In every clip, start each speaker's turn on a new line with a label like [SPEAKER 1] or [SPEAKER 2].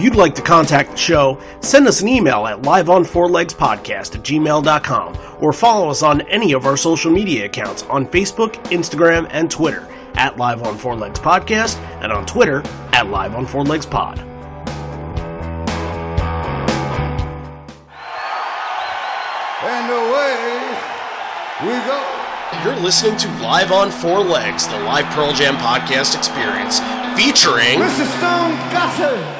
[SPEAKER 1] you'd like to contact the show, send us an email at liveonfourlegspodcast at gmail.com or follow us on any of our social media accounts on Facebook, Instagram, and Twitter at Live on Four Legs Podcast and on Twitter at Live on Four Legs Pod.
[SPEAKER 2] And away we go.
[SPEAKER 1] You're listening to Live on Four Legs, the live Pearl Jam podcast experience, featuring
[SPEAKER 2] Mr. Stone Gossard.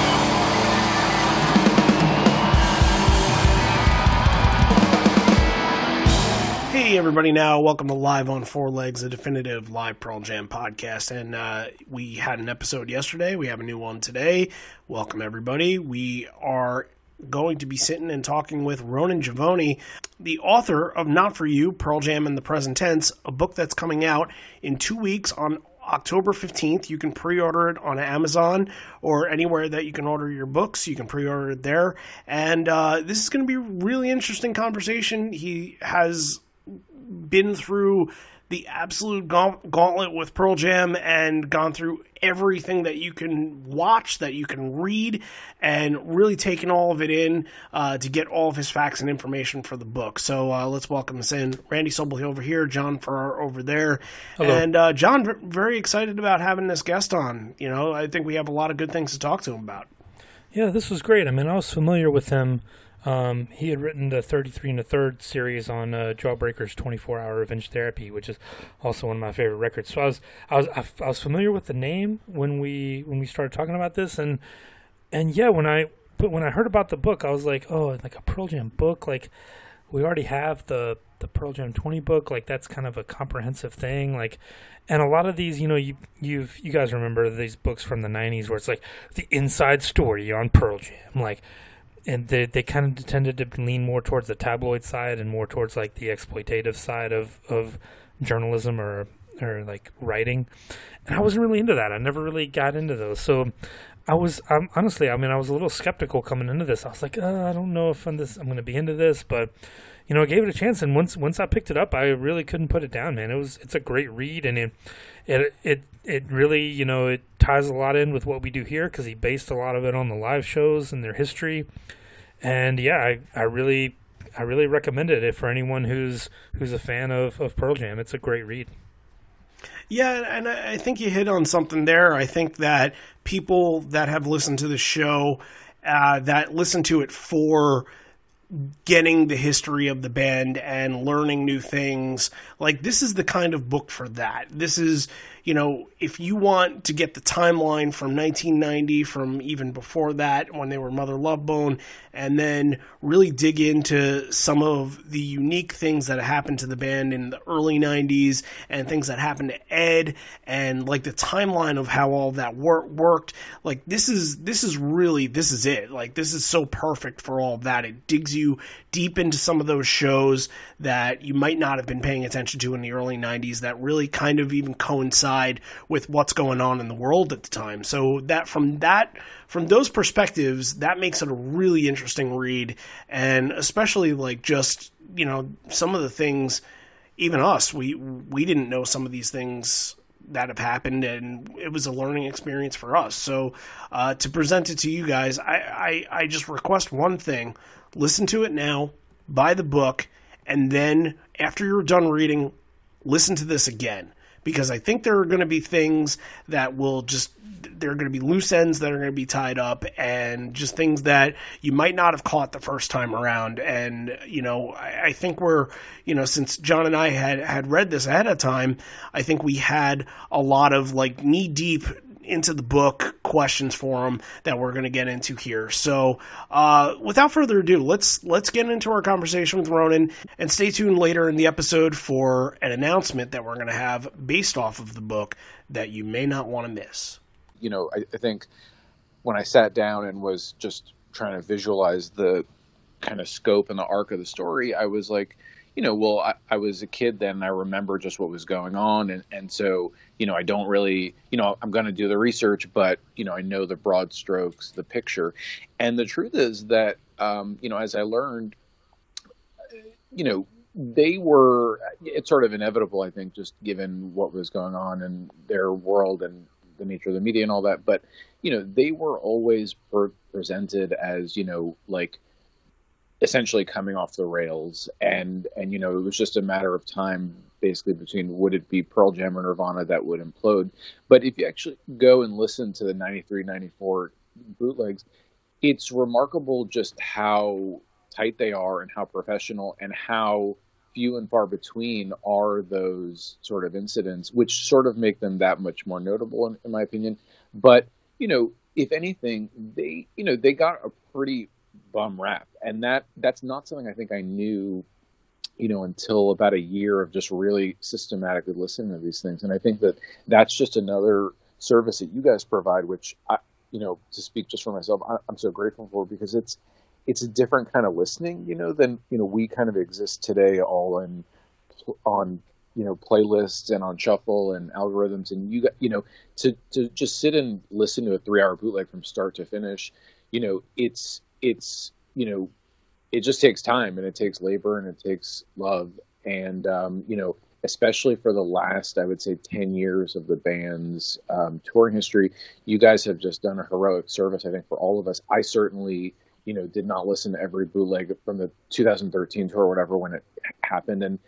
[SPEAKER 1] Hey everybody now, welcome to Live on Four Legs, a definitive live Pearl Jam podcast. And uh, we had an episode yesterday, we have a new one today. Welcome everybody. We are going to be sitting and talking with Ronen Givony, the author of Not For You, Pearl Jam in the Present Tense, a book that's coming out in two weeks on October 15th. You can pre order it on Amazon or anywhere that you can order your books. You can pre order it there. And uh, this is going to be a really interesting conversation. He has been through the absolute gauntlet with Pearl Jam and gone through everything that you can watch, that you can read, and really taken all of it in uh, to get all of his facts and information for the book. So uh, let's welcome us in. Randy Sobel over here, John Farrar over there. And uh, John, very excited about having this guest on. You know, I think we have a lot of good things to talk to him about.
[SPEAKER 3] Yeah, this was great. I mean, I was familiar with him. Um, he had written the 33 and a third series on uh, Jawbreaker's 24 hour revenge therapy, which is also one of my favorite records. So I was, I was, I, was familiar with the name when we, when we started talking about this. And, and yeah, when I, but when I heard about the book, I was like, oh, like a Pearl Jam book. Like we already have the, the Pearl Jam 20 book. Like that's kind of a comprehensive thing. Like, and a lot of these, you know, you, you've, you guys remember these books from the 90s where it's like the inside story on Pearl Jam. Like, and they they kind of tended to lean more towards the tabloid side and more towards like the exploitative side of of journalism or or like writing. And I wasn't really into that. I never really got into those. So I was um, honestly, I mean, I was a little skeptical coming into this. I was like, uh, I don't know if I'm this I'm going to be into this, but you know, I gave it a chance. And once once I picked it up, I really couldn't put it down, man. It was it's a great read, and it it it it really you know it ties a lot in with what we do here because he based a lot of it on the live shows and their history. And yeah, I, I really I really recommend it for anyone who's who's a fan of, of Pearl Jam. It's a great read.
[SPEAKER 1] Yeah, and I think you hit on something there. I think that people that have listened to the show, uh, that listen to it for getting the history of the band and learning new things, like this is the kind of book for that. This is, you know, if you want to get the timeline from 1990, from even before that, when they were Mother Love Bone, and then really dig into some of the unique things that happened to the band in the early 90s and things that happened to Ed and like the timeline of how all that wor- worked like this is this is really this is it. Like this is so perfect for all of that. It digs you deep into some of those shows that you might not have been paying attention to in the early 90s that really kind of even coincide with what's going on in the world at the time. So that from that from those perspectives, that makes it a really interesting read, and especially like just you know some of the things, even us, we we didn't know some of these things that have happened, and it was a learning experience for us. So uh, to present it to you guys, I, I I just request one thing: listen to it now, buy the book, and then after you're done reading, listen to this again because I think there are going to be things that will just there are going to be loose ends that are going to be tied up and just things that you might not have caught the first time around. And, you know, I, I, think we're, you know, since John and I had, had read this ahead of time, I think we had a lot of like knee deep into the book questions for him that we're going to get into here. So, uh, without further ado, let's let's get into our conversation with Ronen and stay tuned later in the episode for an announcement that we're going to have based off of the book that you may not want to miss.
[SPEAKER 4] You know, I, I think when I sat down and was just trying to visualize the kind of scope and the arc of the story, I was like, you know, well, I, I, was a kid then, I remember just what was going on, and and so you know, I don't really, you know, I'm going to do the research, but you know, I know the broad strokes, the picture, and the truth is that, um, you know, as I learned, you know, they were, it's sort of inevitable, I think, just given what was going on in their world and the nature of the media and all that, but you know, they were always per- presented as, you know, like essentially coming off the rails. And and you know it was just a matter of time basically between would it be Pearl Jam or Nirvana that would implode. But if you actually go and listen to the 93 94 bootlegs it's remarkable just how tight they are and how professional and how few and far between are those sort of incidents which sort of make them that much more notable in, in my opinion. But you know if anything they you know they got a pretty bum rap, and that that's not something I think I knew, you know, until about a year of just really systematically listening to these things. And I think that that's just another service that you guys provide, which I, you know, to speak just for myself, I, I'm so grateful for because it's it's a different kind of listening, you know, than you know we kind of exist today, all in on you know playlists and on shuffle and algorithms and you got you know to to just sit and listen to a 3 hour bootleg from start to finish you know it's it's you know it just takes time and it takes labor and it takes love. And um, you know especially for the last i would say 10 years of the band's um, touring history you guys have just done a heroic service i think for all of us. I certainly you know did not listen to every bootleg from the 2013 tour or whatever when it happened. And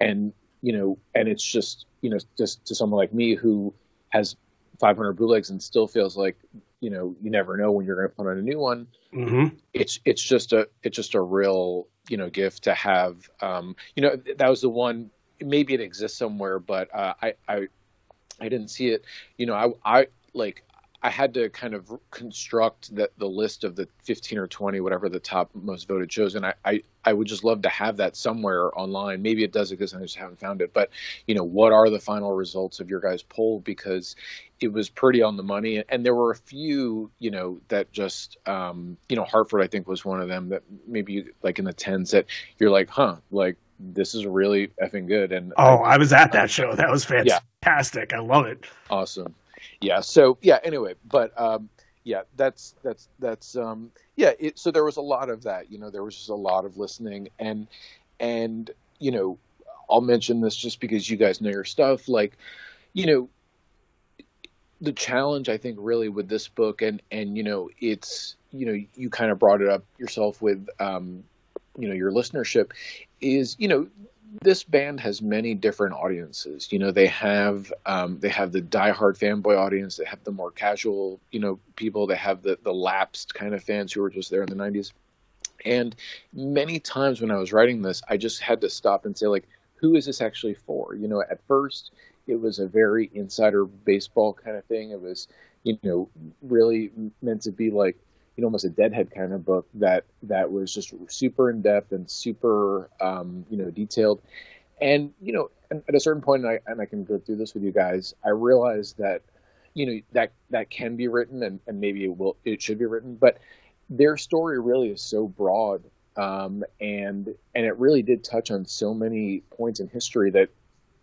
[SPEAKER 4] and you know and it's just you know just to someone like me who has 500 bootlegs and still feels like you know you never know when you're going to put on a new one. Mm-hmm. It's it's just a it's just a real you know gift to have. Um, you know that was the one. Maybe it exists somewhere, but uh, I I I didn't see it. You know I I like I had to kind of construct the, the list of the 15 or 20, whatever the top most voted shows. And I, I, I would just love to have that somewhere online. Maybe it does exist. And I just haven't found it. But, you know, what are the final results of your guys' poll? Because it was pretty on the money. And there were a few, you know, that just, um, you know, Hartford, I think, was one of them that maybe like in the tens that you're like, huh, like this is really effing good. And
[SPEAKER 1] oh, I, I was at that show. That was fantastic. Yeah. I love it.
[SPEAKER 4] Awesome yeah. So yeah. Anyway, but um, yeah, that's that's that's um, yeah. It, so there was a lot of that. You know, there was just a lot of listening, and and you know, I'll mention this just because you guys know your stuff. Like, you know, the challenge I think really with this book, and and you know, it's you know, you kind of brought it up yourself with um, you know your listenership is you know this band has many different audiences. You know, they have um, they have the diehard fanboy audience. They have the more casual, you know, people. They have the the lapsed kind of fans who were just there in the '90s. And many times when I was writing this, I just had to stop and say, like, who is this actually for? You know, at first it was a very insider baseball kind of thing. It was, you know, really meant to be like you know, almost a deadhead kind of book that that was just super in depth and super um, you know detailed. And you know, at a certain point, and I, and I can go through this with you guys. I realized that you know that that can be written, and, and maybe it will, it should be written, but their story really is so broad, um, and and it really did touch on so many points in history that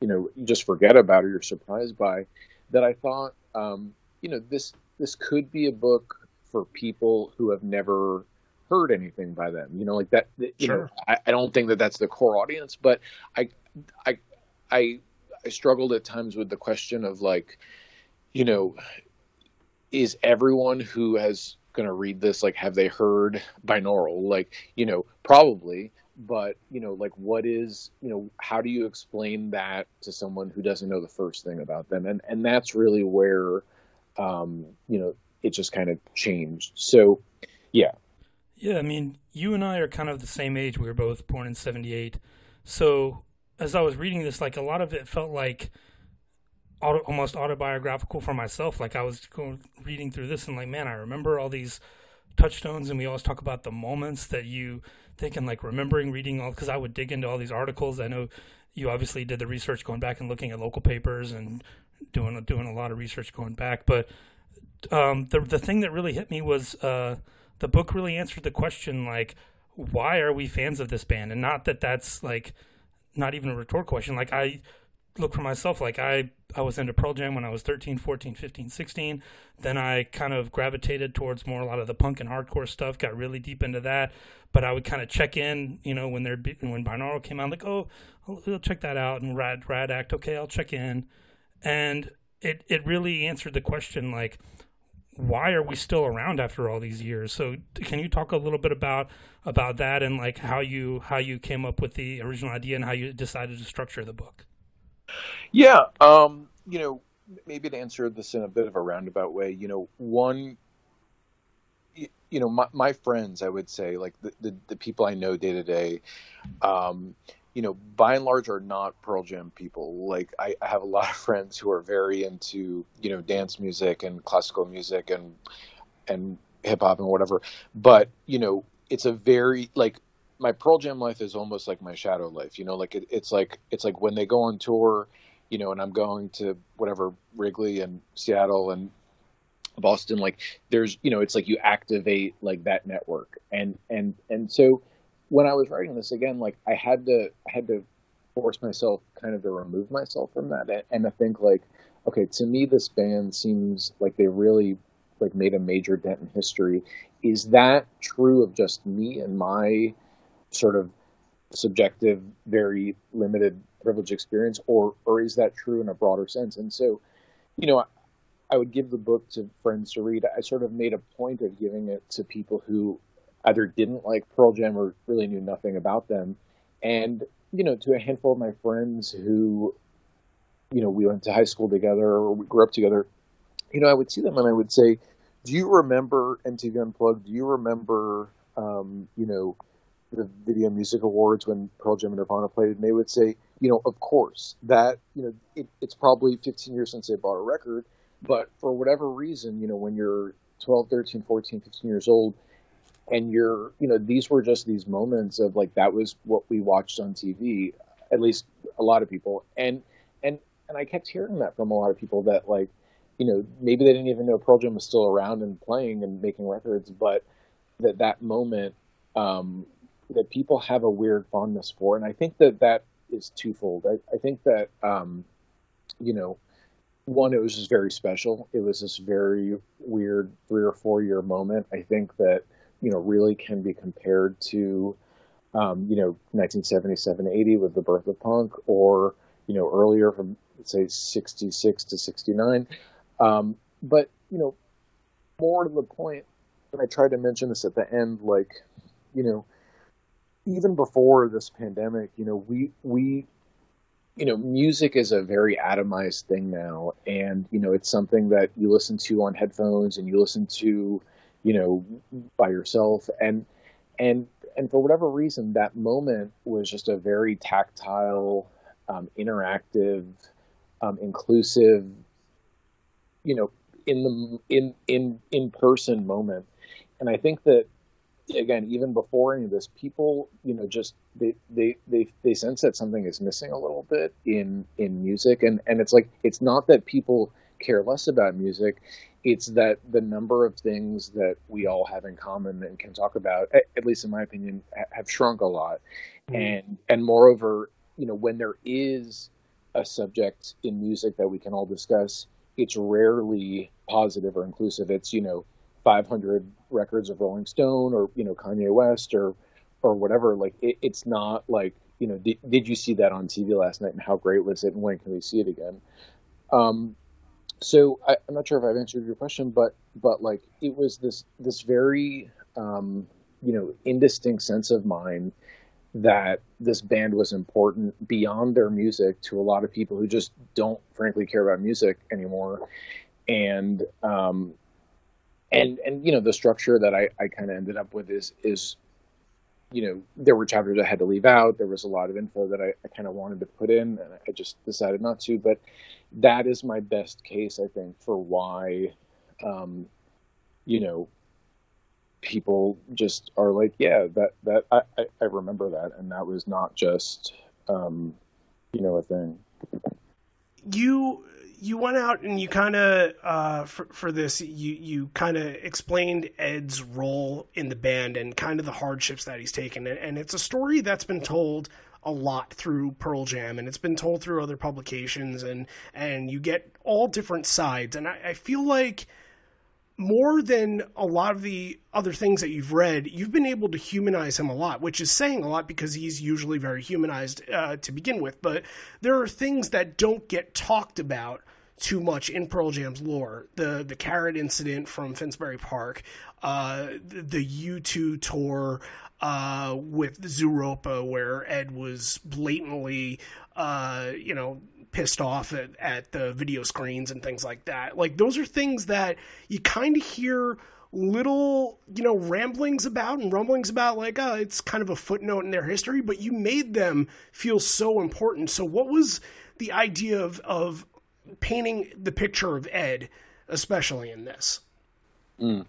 [SPEAKER 4] you know you just forget about or you're surprised by. That I thought, um, you know, this this could be a book for people who have never heard anything by them. You know, like that. You sure. know, I, I don't think that that's the core audience, but I, I, I, I struggled at times with the question of like, you know, is everyone who has going to read this like have they heard binaural? Like, you know, probably, but you know like what is you know how do you explain that to someone who doesn't know the first thing about them and and that's really where um you know it just kind of changed so yeah
[SPEAKER 3] yeah i mean you and i are kind of the same age we were both born in 78 so as i was reading this like a lot of it felt like auto, almost autobiographical for myself like i was going reading through this and like man i remember all these touchstones and we always talk about the moments that you think and like remembering reading all because I would dig into all these articles. I know you obviously did the research going back and looking at local papers and doing doing a lot of research going back. But um, the the thing that really hit me was uh, the book really answered the question like why are we fans of this band and not that that's like not even a rhetorical question like I look for myself like I I was into Pearl Jam when I was 13, 14, 15, 16. Then I kind of gravitated towards more a lot of the punk and hardcore stuff, got really deep into that. But I would kind of check in, you know, when they're when Binaural came out, like, oh, I'll, I'll check that out. And Rad Riot Act, okay, I'll check in. And it it really answered the question like why are we still around after all these years? So can you talk a little bit about about that and like how you how you came up with the original idea and how you decided to structure the book?
[SPEAKER 4] Yeah, um, you know, maybe to answer this in a bit of a roundabout way, you know, one, you know, my, my friends, I would say, like the, the, the people I know day to day, um, you know, by and large are not Pearl Jam people. Like I, I have a lot of friends who are very into, you know, dance music and classical music and, and hip hop and whatever. But, you know, it's a very, like, my Pearl Jam life is almost like my shadow life. You know, like it, it's like it's like when they go on tour, you know, and I'm going to whatever Wrigley and Seattle and Boston. Like there's, you know, it's like you activate like that network, and and and so when I was writing this again, like I had to I had to force myself kind of to remove myself from that and, and to think like, okay, to me this band seems like they really like made a major dent in history. Is that true of just me and my sort of subjective, very limited privilege experience, or or is that true in a broader sense? And so, you know, I, I would give the book to friends to read. I sort of made a point of giving it to people who either didn't like Pearl Jam or really knew nothing about them, and you know, to a handful of my friends who, you know, we went to high school together or we grew up together. You know, I would see them and I would say, "Do you remember MTV Unplugged? Do you remember, um, you know?" the Video Music Awards when Pearl Jam and Nirvana played, and they would say, you know, of course, that, you know, it, it's probably 15 years since they bought a record, but for whatever reason, you know, when you're 12, 13, 14, 15 years old, and you're, you know, these were just these moments of like, that was what we watched on TV, at least a lot of people. And, and, and I kept hearing that from a lot of people that like, you know, maybe they didn't even know Pearl Jam was still around and playing and making records, but that that moment um, that people have a weird fondness for, and I think that that is twofold. I, I think that um, you know, one, it was just very special. It was this very weird three or four year moment. I think that you know really can be compared to um, you know 1977 80 with the birth of punk, or you know earlier from say 66 to 69. Um, but you know, more to the point, and I tried to mention this at the end, like you know even before this pandemic, you know, we we you know, music is a very atomized thing now, and you know, it's something that you listen to on headphones and you listen to, you know, by yourself, and and and for whatever reason, that moment was just a very tactile, um, interactive, um, inclusive, you know, in the in in in person moment, and I think that again, even before any of this, people, you know, just they they they they sense that something is missing a little bit in in music, and and it's like it's not that people care less about music, it's that the number of things that we all have in common and can talk about, at least in my opinion, have shrunk a lot, mm. and and moreover, you know, when there is a subject in music that we can all discuss, it's rarely positive or inclusive. It's you know 500 records of Rolling Stone or you know Kanye West or or whatever. Like it, it's not like you know did, did you see that on TV last night and how great was it and when can we see it again? Um, so I, am not sure if I've answered your question, but but like it was this this very um, you know indistinct sense of mine that this band was important beyond their music to a lot of people who just don't frankly care about music anymore. And um and and you know the structure that i i kind of ended up with is is you know there were chapters i had to leave out there was a lot of info that i, I kind of wanted to put in and i just decided not to but that is my best case i think for why um you know people just are like, yeah, that that I, I remember that, and that was not just um, you know a thing.
[SPEAKER 1] You you went out and you kind of uh, for for this you you kind of explained Ed's role in the band and kind of the hardships that he's taken, and it's a story that's been told a lot through Pearl Jam, and it's been told through other publications, and and you get all different sides, and I, I feel like more than a lot of the other things that you've read, you've been able to humanize him a lot, which is saying a lot because he's usually very humanized uh, to begin with. But there are things that don't get talked about too much in Pearl Jam's lore. The the carrot incident from Finsbury Park, uh, the U2 tour uh, with Zooropa, where Ed was blatantly, uh, you know, pissed off at, at the video screens and things like that. Like those are things that you kind of hear little, you know, ramblings about and rumblings about like, oh, it's kind of a footnote in their history, but you made them feel so important. So what was the idea of of painting the picture of Ed, especially in this?
[SPEAKER 4] Mm.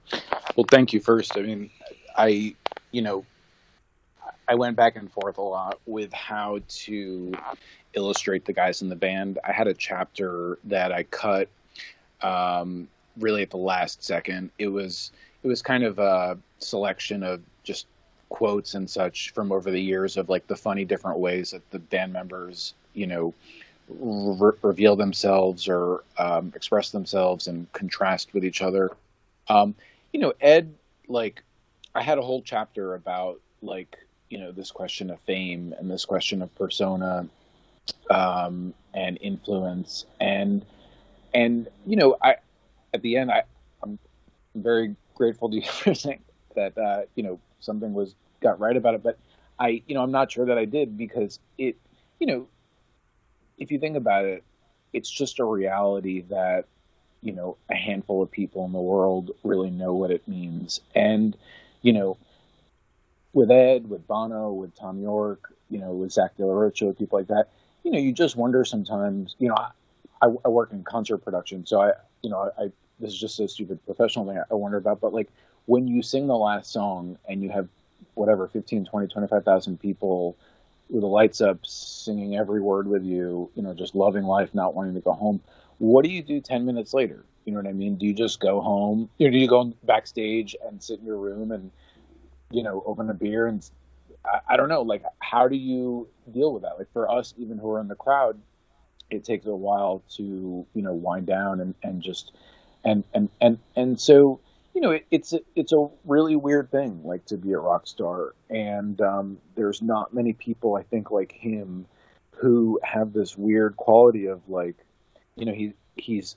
[SPEAKER 4] Well, thank you first. I mean, I, you know, I went back and forth a lot with how to illustrate the guys in the band. I had a chapter that I cut um, really at the last second. It was it was kind of a selection of just quotes and such from over the years of like the funny different ways that the band members, you know, re- reveal themselves or um, express themselves and contrast with each other. Um, you know, Ed, like, I had a whole chapter about like you know this question of fame and this question of persona um, and influence. And and you know I at the end I I'm very grateful to you for saying that uh, you know something was got right about it. But I you know I'm not sure that I did because it you know if you think about it it's just a reality that you know a handful of people in the world really know what it means. And you know with Ed, with Bono, with Thom Yorke, you know, with Zach De people like that, you know, you just wonder sometimes, you know, I, I work in concert production, so I, you know, I, this is just a stupid professional thing I wonder about, but like when you sing the last song and you have whatever, 15, 20, 25,000 people with the lights up singing every word with you, you know, just loving life, not wanting to go home. What do you do 10 minutes later? You know what I mean? Do you just go home? You know, do you go backstage and sit in your room and, you know, open a beer and I, I don't know, like how do you deal with that? Like for us, even who are in the crowd, it takes a while to you know wind down and and just and and and and so you know it, it's a, it's a really weird thing like to be a rock star. And um, there's not many people I think like him who have this weird quality of like you know he he's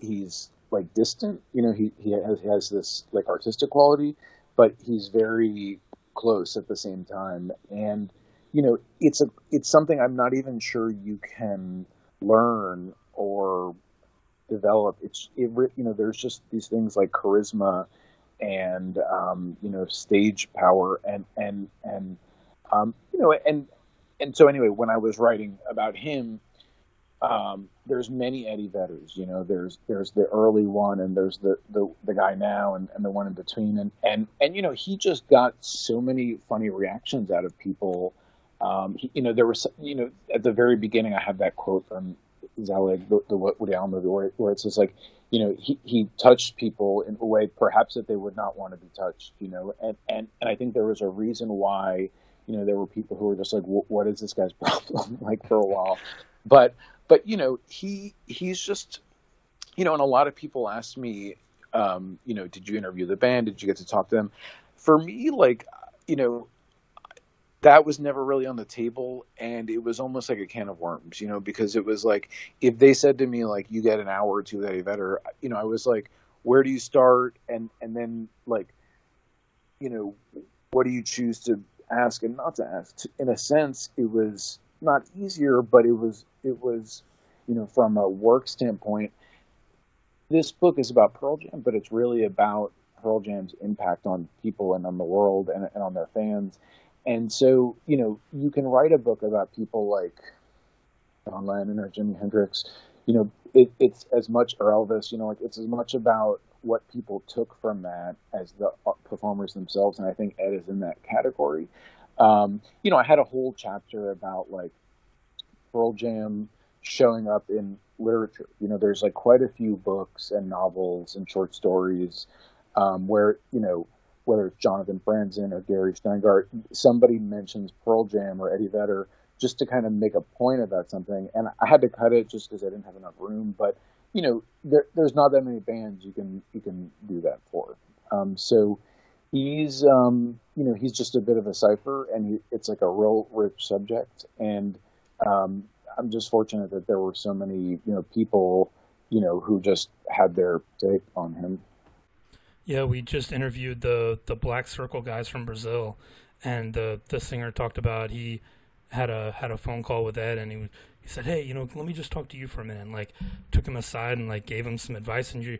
[SPEAKER 4] he's like distant. You know he he has, he has this like artistic quality but he's very close at the same time. And you know, it's a it's something I'm not even sure you can learn or develop. It's it you know, there's just these things like charisma and um, you know stage power and and and um, you know and and so anyway, when I was writing about him, um, there's many Eddie Vedders. You know, there's there's the early one, and there's the the, the guy now, and, and the one in between, and and and you know, he just got so many funny reactions out of people. Um, he, you know, there was you know at the very beginning, I have that quote from Zelig, the, the Woody Allen movie, where, where it says like, you know, he he touched people in a way perhaps that they would not want to be touched. You know, and and and I think there was a reason why. You know, there were people who were just like, "What is this guy's problem?" like for a while, but but you know, he he's just you know, and a lot of people ask me, um, you know, did you interview the band? Did you get to talk to them? For me, like, you know, that was never really on the table and it was almost like a can of worms you know because it was like if they said to me like you get an hour or two with Eddie Vedder you know i was like where do you start and and then like you know what do you choose to ask and not to ask. In a sense, it was not easier, but it was it was, you know, from a work standpoint. This book is about Pearl Jam, but it's really about Pearl Jam's impact on people and on the world and, and on their fans. And so, you know, you can write a book about people like John Lennon or Jimi Hendrix. You know, it, it's as much or Elvis. You know, like it's as much about what people took from that as the uh, performers themselves. And I think Ed is in that category. Um, you know, I had a whole chapter about like Pearl Jam showing up in literature. You know, there's like quite a few books and novels and short stories um, where you know whether it's Jonathan Franzen or Gary Shteyngart, somebody mentions Pearl Jam or Eddie Vedder just to kind of make a point about something, and I had to cut it just because I didn't have enough room. But you know, there, there's not that many bands you can you can do that for. Um, so he's um, you know he's just a bit of a cipher, and he, it's like a real rich subject. And um, I'm just fortunate that there were so many you know people you know who just had their take on him.
[SPEAKER 3] Yeah, we just interviewed the the Black Circle guys from Brazil, and the the singer talked about he had a had a phone call with Ed, and he he said, "Hey, you know, let me just talk to you for a minute." And, like took him aside and like gave him some advice, and you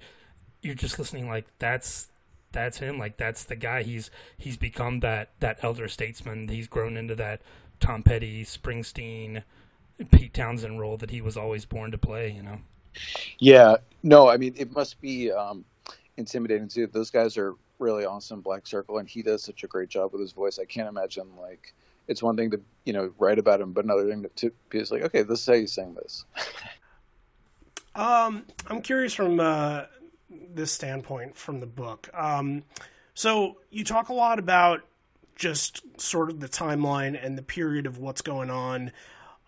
[SPEAKER 3] you're just listening like that's that's him, like that's the guy. He's he's become that that elder statesman. He's grown into that Tom Petty, Springsteen, Pete Townshend role that he was always born to play. You know.
[SPEAKER 4] Yeah. No, I mean it must be. Um intimidating too. Those guys are really awesome, Black Circle, and he does such a great job with his voice. I can't imagine like it's one thing to you know write about him, but another thing to, be like, okay, this is how you sing this.
[SPEAKER 1] um, I'm curious from uh, this standpoint from the book. Um, so you talk a lot about just sort of the timeline and the period of what's going on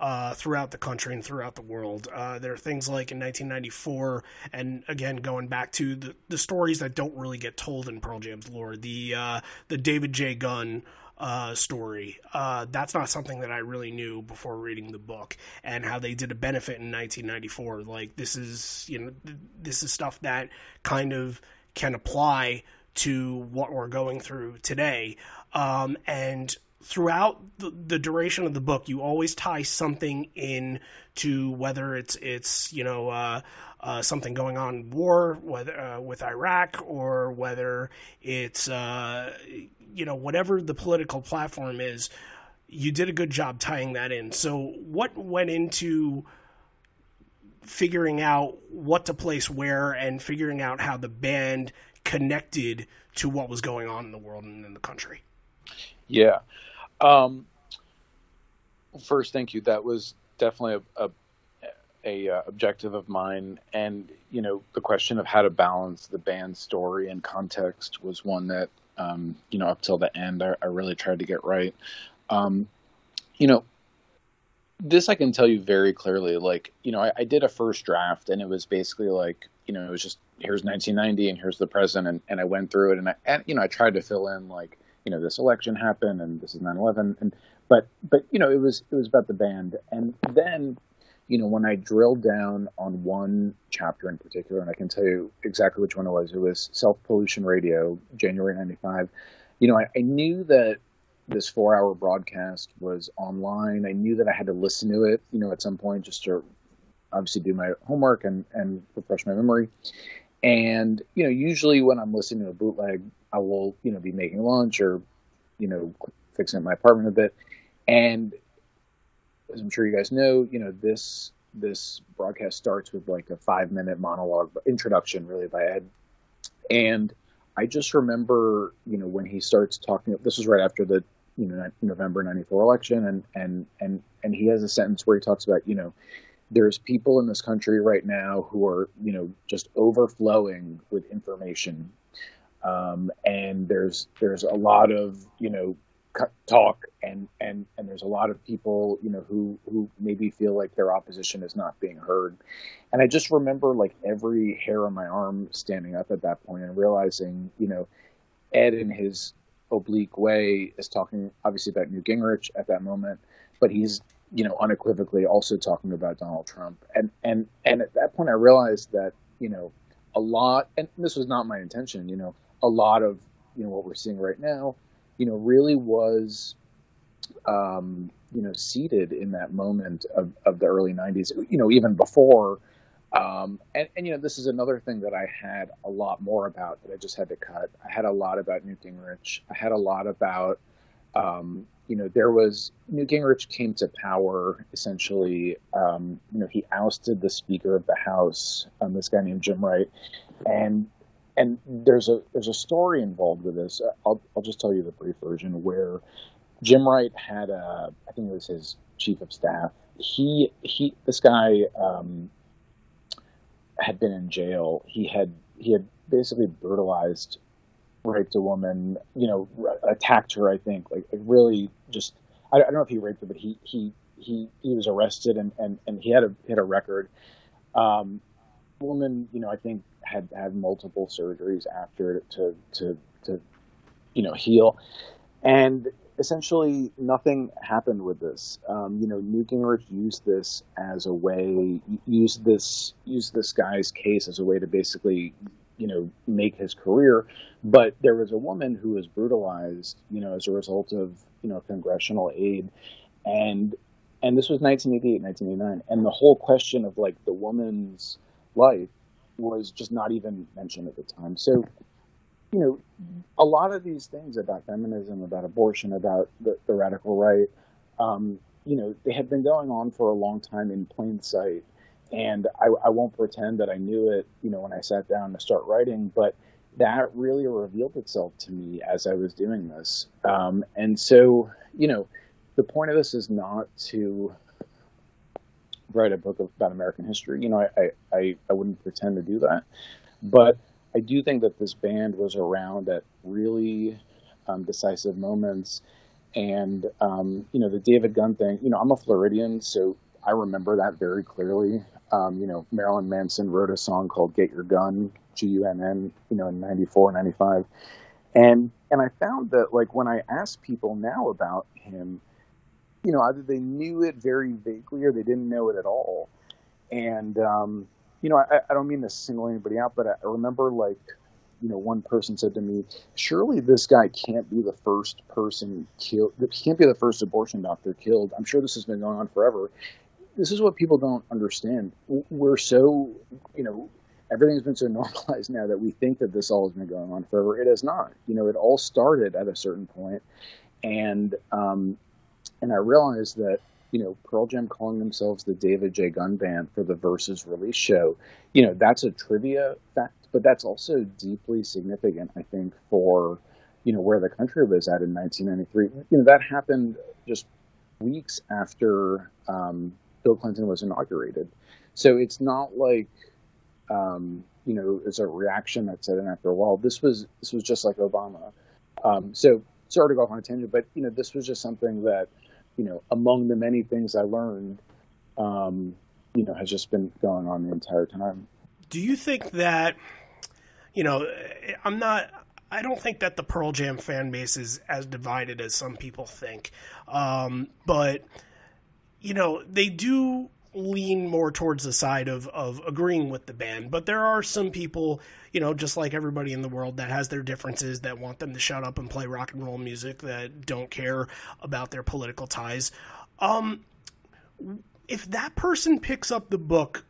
[SPEAKER 1] uh, throughout the country and throughout the world. Uh, there are things like in 1994, and again going back to the, the stories that don't really get told in Pearl Jam's lore, the uh, the David J. Gunn. Uh, story. Uh, that's not something that I really knew before reading the book, and how they did a benefit in 1994. Like this is, you know, this is stuff that kind of can apply to what we're going through today. Um, and throughout the, the, duration of the book, you always tie something in to whether it's it's you know uh, uh, something going on war whether uh, with Iraq or whether it's uh, you know whatever the political platform is. You did a good job tying that in. So, what went into figuring out what to place where and figuring out how the band connected to what was going on in the world and in the country?
[SPEAKER 4] Yeah. Um, first, thank you. That was definitely a, a, a uh, objective of mine, and you know, the question of how to balance the band story and context was one that um, you know, up till the end, I, I really tried to get right. Um, you know, this I can tell you very clearly. Like, you know, I, I, did a first draft, and it was basically like, you know, it was just here's 1990 and here's the present, and, and I went through it, and I, and you know, I tried to fill in like you know this election happened and this is 9/11 and but but you know it was it was about the band and then you know when I drilled down on one chapter in particular and I can tell you exactly which one it was it was self pollution radio January 95 you know I, I knew that this four hour broadcast was online. I knew that I had to listen to it you know at some point just to obviously do my homework and and refresh my memory. And you know usually when I'm listening to a bootleg I will, you know, be making lunch or, you know, fixing up my apartment a bit. And as I'm sure you guys know, you know, this this broadcast starts with like a five minute monologue introduction really by Ed. And I just remember, you know, when he starts talking this was right after the, you know, November 94 election and and and and he has a sentence where he talks about, you know, there's people in this country right now who are, you know, just overflowing with information um, and there's there's a lot of you know talk and and and there's a lot of people you know who who maybe feel like their opposition is not being heard. And i just remember like every hair on my arm standing up at that point and realizing you know ed in his oblique way is talking obviously about newt gingrich at that moment but he's you know unequivocally also talking about donald trump. And and and at that point i realized that you know a lot and this was not my intention you know a lot of you know what we're seeing right now, you know, really was um, you know seated in that moment of, of the early '90s. You know, even before. Um, and, and you know, this is another thing that I had a lot more about that I just had to cut. I had a lot about Newt Gingrich. I had a lot about um, you know, there was Newt Gingrich came to power essentially. Um, you know, he ousted the Speaker of the House, um, this guy named Jim Wright, and and there's a there's a story involved with this. I'll I'll just tell you the brief version where Jim Wright had a I think it was his chief of staff. He he this guy um, had been in jail. He had he had basically brutalized raped a woman, you know, attacked her. I think like, like really just I, I, don't know if he raped her, but he he he he was arrested and and, and he had a he had a record. Um, woman, you know, I think had had multiple surgeries after to to to you know heal, and essentially nothing happened with this. Um, you know, Newt Gingrich used this as a way, used this used this guy's case as a way to basically you know make his career. But there was a woman who was brutalized you know as a result of you know congressional aid. And and this was 1988 1989 and the whole question of like the woman's life was just not even mentioned at the time so you know a lot of these things about feminism about abortion about the, the radical right um, you know they had been going on for a long time in plain sight and I, I won't pretend that I knew it, you know, when I sat down to start writing, but that really revealed itself to me as I was doing this. Um, and so, you know, the point of this is not to write a book about American history. You know, I, I, I wouldn't pretend to do that. But I do think that this band was around at really um, decisive moments. And, um, you know, the David Gunn thing, you know, I'm a Floridian, so I remember that very clearly. Um, you know, Marilyn Manson wrote a song called "Get Your Gun," G U N N, you know, in '94, '95, and and I found that like when I ask people now about him, you know, either they knew it very vaguely or they didn't know it at all. And um, you know, I, I don't mean to single anybody out, but I remember like you know, one person said to me, "Surely this guy can't be the first person killed. He can't be the first abortion doctor killed. I'm sure this has been going on forever." this is what people don't understand. We're so, you know, everything's been so normalized now that we think that this all has been going on forever. It has not. You know, it all started at a certain point, and um, and I realized that you know Pearl Jam calling themselves the David J. Gunn Band for the Versus release show, you know, that's a trivia fact, but that's also deeply significant, I think, for you know where the country was at in 1993. You know, that happened just weeks after um, Bill Clinton was inaugurated. So it's not like um, you know it's a reaction that set in after a while. This was this was just like Obama. Um, so sorry to go off on a tangent, but you know this was just something that you know among the many things I learned, um, you know, has just been going on the entire time.
[SPEAKER 1] Do you think that you know I'm not I don't think that the Pearl Jam fan base is as divided as some people think. Um, but you know, they do lean more towards the side of, of agreeing with the band. But there are some people, you know, just like everybody in the world that has their differences that want them to shut up and play rock and roll music that don't care about their political ties. Um, if that person picks up the book,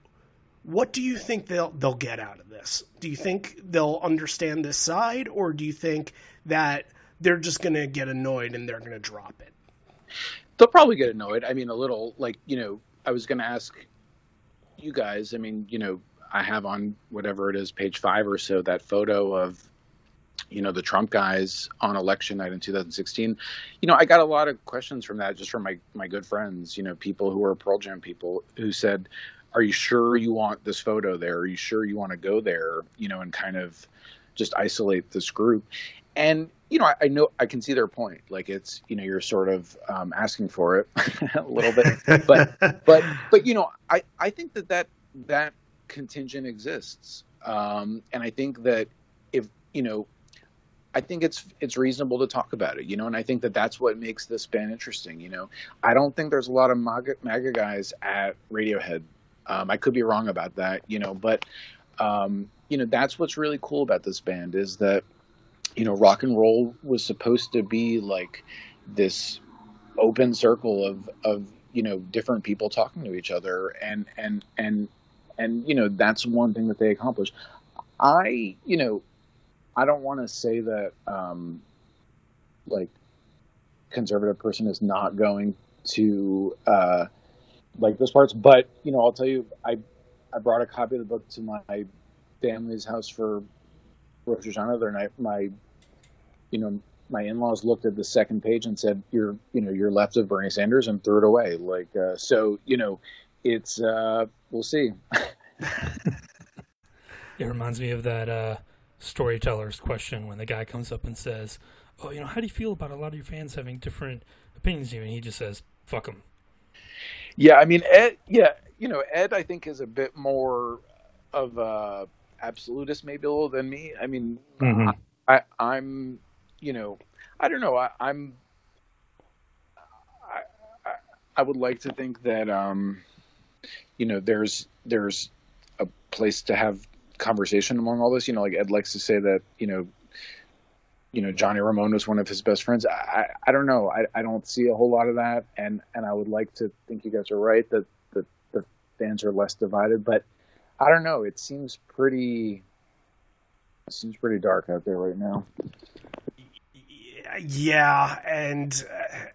[SPEAKER 1] what do you think they'll they'll get out of this? Do you think they'll understand this side, or do you think that they're just going to get annoyed and they're going to drop it?
[SPEAKER 4] they'll probably get annoyed. I mean, a little like you know, I was going to ask you guys. I mean, you know, I have on whatever it is, page five or so, that photo of you know the Trump guys on election night in 2016. You know, I got a lot of questions from that, just from my my good friends. You know, people who are Pearl Jam people who said, "Are you sure you want this photo there? Are you sure you want to go there?" You know, and kind of just isolate this group. And you know, I, I, know I can see their point. Like it's, you know, you're sort of um, asking for it a little bit, but, but, but, you know, I, I think that that that contingent exists, um, and I think that if you know, I think it's it's reasonable to talk about it, you know, and I think that that's what makes this band interesting. You know, I don't think there's a lot of MAGA, MAGA guys at Radiohead. Um, I could be wrong about that, you know, but um, you know, that's what's really cool about this band is that you know, rock and roll was supposed to be like this open circle of of you know different people talking to each other and and and and you know that's one thing that they accomplished. I you know i don't want to say that um like conservative person is not going to uh like those parts but you know i'll tell you i i brought a copy of the book to my family's house for Rosh Hashanah the other night my you know my in-laws looked at the second page and said, "You're, you know, you're left of Bernie Sanders," and threw it away. Like, uh, so, you know, it's uh, we'll see.
[SPEAKER 3] it reminds me of that uh, storyteller's question when the guy comes up and says, "Oh, you know, how do you feel about a lot of your fans having different opinions?" And he just says, "Fuck them."
[SPEAKER 4] Yeah, I mean, Ed. Yeah, you know, Ed. I think is a bit more of a absolutist, maybe a little than me. I mean, mm-hmm. I, I'm you know, I don't know. I, I'm. I, I, I would like to think that um, you know, there's there's a place to have conversation among all this. You know, like Ed likes to say that you know, you know, Johnny Ramone was one of his best friends. I I don't know. I, I don't see a whole lot of that, and and I would like to think you guys are right that the the fans are less divided, but I don't know. It seems pretty. It seems pretty dark out there right now
[SPEAKER 1] yeah, and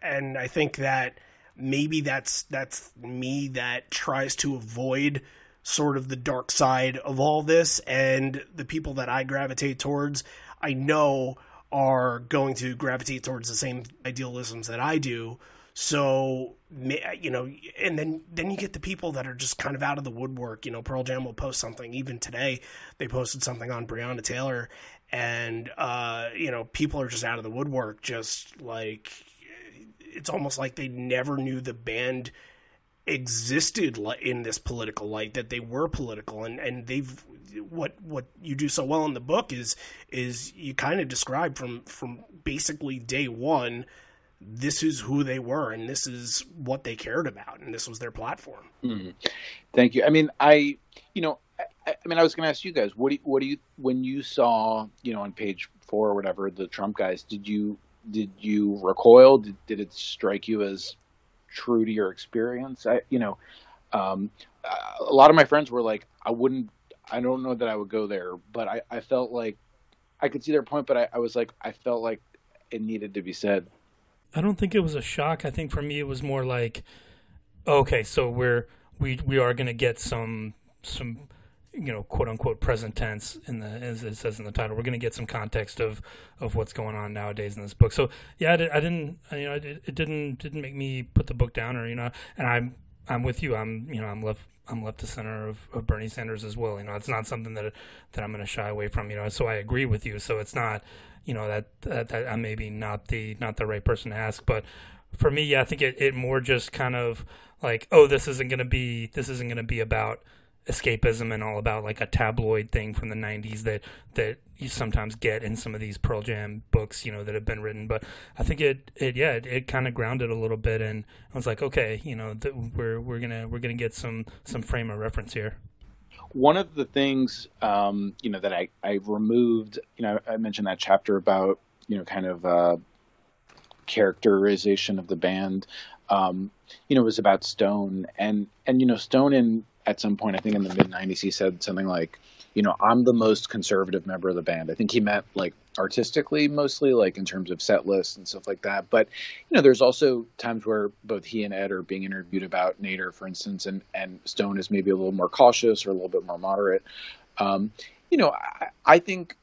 [SPEAKER 1] and I think that maybe that's that's me that tries to avoid sort of the dark side of all this, and the people that I gravitate towards, I know are going to gravitate towards the same idealisms that I do. So you know, and then then you get the people that are just kind of out of the woodwork. You know, Pearl Jam will post something. Even today, they posted something on Breonna Taylor, and uh, you know people are just out of the woodwork just like it's almost like they never knew the band existed in this political light that they were political and and they've what what you do so well in the book is is you kind of describe from from basically day one this is who they were and this is what they cared about and this was their platform
[SPEAKER 4] mm-hmm. thank you i mean i you know I, mean, I was going to ask you guys, what do you, what do you when you saw, you know, on page four or whatever, the Trump guys, did you did you recoil? Did, did it strike you as true to your experience? I, you know, um, a lot of my friends were like, I wouldn't, I don't know that I would go there, but I, I felt like I could see their point, but I, I was like, I felt like it needed to be said.
[SPEAKER 3] I don't think it was a shock. I think for me, it was more like, okay, so we're we we are going to get some some you know, quote unquote present tense in the as it says in the title. We're going to get some context of of what's going on nowadays in this book. So yeah, I, did, didn't, you know, it, it, didn't didn't make me put the book down or you know, and I'm I'm with you. I'm you know I'm left I'm left to center of, of Bernie Sanders as well. You know, it's not something that that I'm going to shy away from. You know, so I agree with you. So it's not you know that that, that I'm maybe not the not the right person to ask, but for me, yeah, I think it, it more just kind of like, oh, this isn't going to be this isn't going to be about escapism and all about like a tabloid thing from the 90s that that you sometimes get in some of these Pearl Jam books, you know, that have been written. But I think it, it yeah, it, it kind of grounded a little bit, and I was like, okay, you know, we're we're gonna we're gonna get some some frame of reference here.
[SPEAKER 4] One of the things, um, you know, that I I removed, you know, I mentioned that chapter about you know, kind of uh, characterization of the band. Um, you know, was about Stone, and and you know, Stone in at some point, I think in the mid 90s, he said something like, you know, I'm the most conservative member of the band. I think he meant like artistically mostly, like in terms of set lists and stuff like that. But, you know, there's also times where both he and Ed are being interviewed about Nader, for instance, and, and Stone is maybe a little more cautious or a little bit more moderate. Um, you know, I, I think,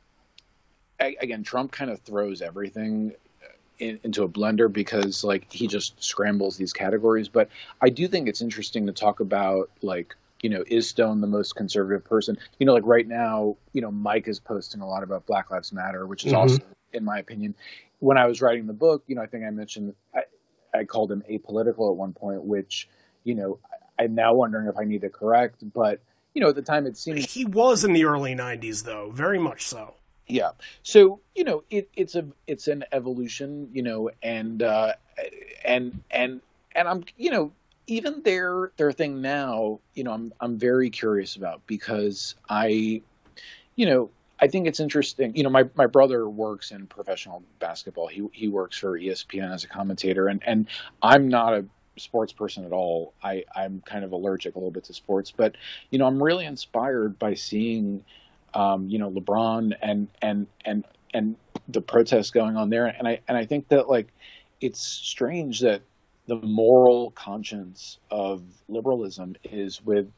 [SPEAKER 4] again, Trump kind of throws everything in, into a blender because like he just scrambles these categories. But I do think it's interesting to talk about like you know, is Stone the most conservative person? You know, like right now, you know, Mike is posting a lot about Black Lives Matter, which is mm-hmm. also, in my opinion, when I was writing the book, you know, I think I mentioned I, I called him apolitical at one point, which, you know, I'm now wondering if I need to correct, but you know, at the time it seemed
[SPEAKER 1] he was in the early '90s, though, very much so.
[SPEAKER 4] Yeah. So you know, it, it's a it's an evolution, you know, and uh, and and and I'm you know even their their thing now, you know, I'm I'm very curious about because I, you know, I think it's interesting. You know, my, my brother works in professional basketball. He he works for ESPN as a commentator, and and I'm not a sports person at all. I I'm kind of allergic a little bit to sports, but you know, I'm really inspired by seeing, um, you know, LeBron and and and and the protests going on there, and I and I think that like it's strange that the moral conscience of liberalism is with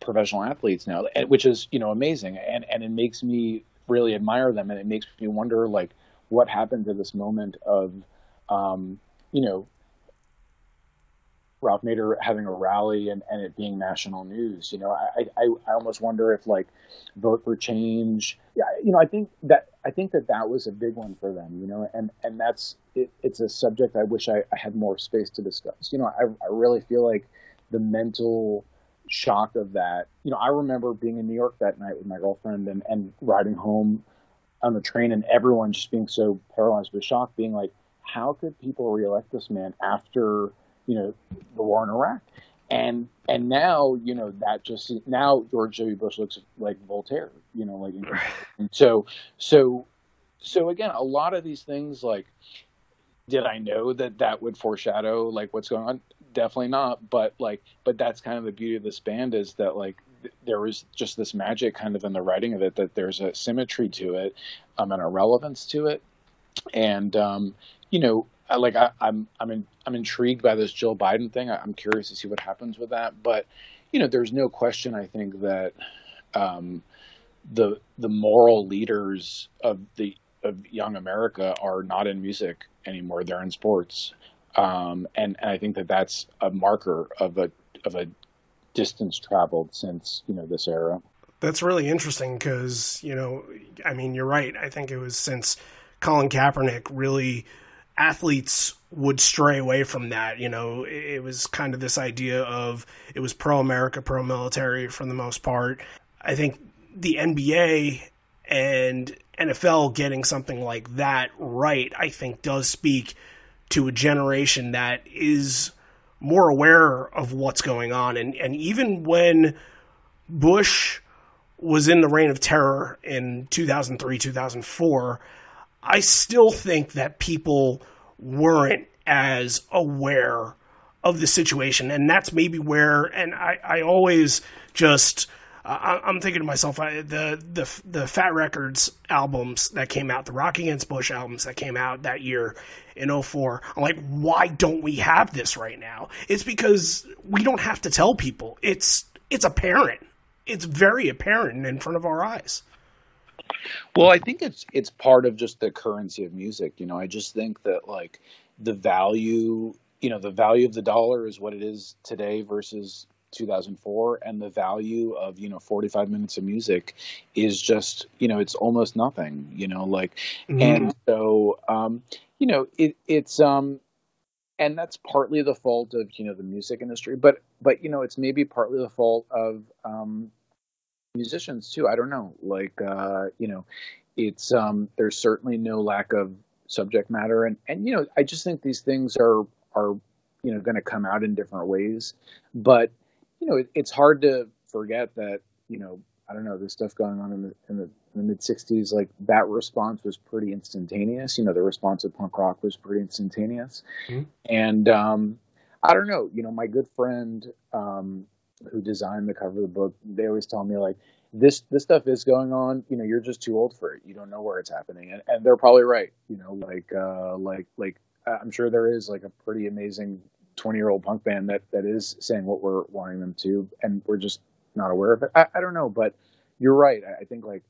[SPEAKER 4] professional athletes now, which is you know amazing, and and it makes me really admire them, and it makes me wonder like what happened to this moment of um, you know Ralph Nader having a rally and, and it being national news. You know, I, I, I almost wonder if like vote for change. Yeah, you know, I think that I think that that was a big one for them. You know, and and that's it, it's a subject I wish I, I, had more space to discuss. You know, I I really feel like the mental shock of that. You know, I remember being in New York that night with my girlfriend and and riding home on the train and everyone just being so paralyzed with shock, being like, how could people reelect this man after you know, the war in Iraq. And and now, you know, that just now George W. Bush looks like Voltaire, you know, like and so so so again, a lot of these things like did I know that that would foreshadow like what's going on? Definitely not. But like, but that's kind of the beauty of this band is that like th- there was just this magic kind of in the writing of it that there's a symmetry to it, um, and a relevance to it, and um, you know, like I, I'm I'm in, I'm intrigued by this Jill Biden thing. I, am curious to see what happens with that. But you know, there's no question. I think that um, the the moral leaders of the of young America are not in music anymore. They're in sports, um, and and I think that that's a marker of a of a distance traveled since you know this era.
[SPEAKER 1] That's really interesting because you know, I mean, you're right. I think it was since Colin Kaepernick really athletes would stray away from that. You know, it, was kind of this idea of it was pro America, pro military for the most part. I think the NBA and NFL getting something like that right, I think, does speak to a generation that is more aware of what's going on. And, and even when Bush was in the reign of terror in 2003, 2004, I still think that people weren't as aware of the situation. And that's maybe where, and I, I always just, uh, I'm thinking to myself, I, the, the, the Fat Records albums that came out, the Rock Against Bush albums that came out that year in 04, I'm like, why don't we have this right now? It's because we don't have to tell people. It's, it's apparent. It's very apparent in front of our eyes.
[SPEAKER 4] Well, I think it's it's part of just the currency of music. You know, I just think that like the value, you know, the value of the dollar is what it is today versus 2004 and the value of you know 45 minutes of music is just you know it's almost nothing you know like mm-hmm. and so um you know it it's um and that's partly the fault of you know the music industry but but you know it's maybe partly the fault of um musicians too. I don't know. Like uh, you know, it's um, there's certainly no lack of subject matter, and and you know, I just think these things are are you know going to come out in different ways. But you know, it, it's hard to forget that you know I don't know this stuff going on in the in the, in the mid '60s. Like that response was pretty instantaneous. You know, the response of punk rock was pretty instantaneous, mm-hmm. and um, I don't know. You know, my good friend um, who designed the cover of the book, they always tell me like this this stuff is going on. You know, you're just too old for it. You don't know where it's happening, and, and they're probably right. You know, like uh, like like I'm sure there is like a pretty amazing 20 year old punk band that that is saying what we're wanting them to, and we're just not aware of it. I, I don't know, but you're right. I, I think like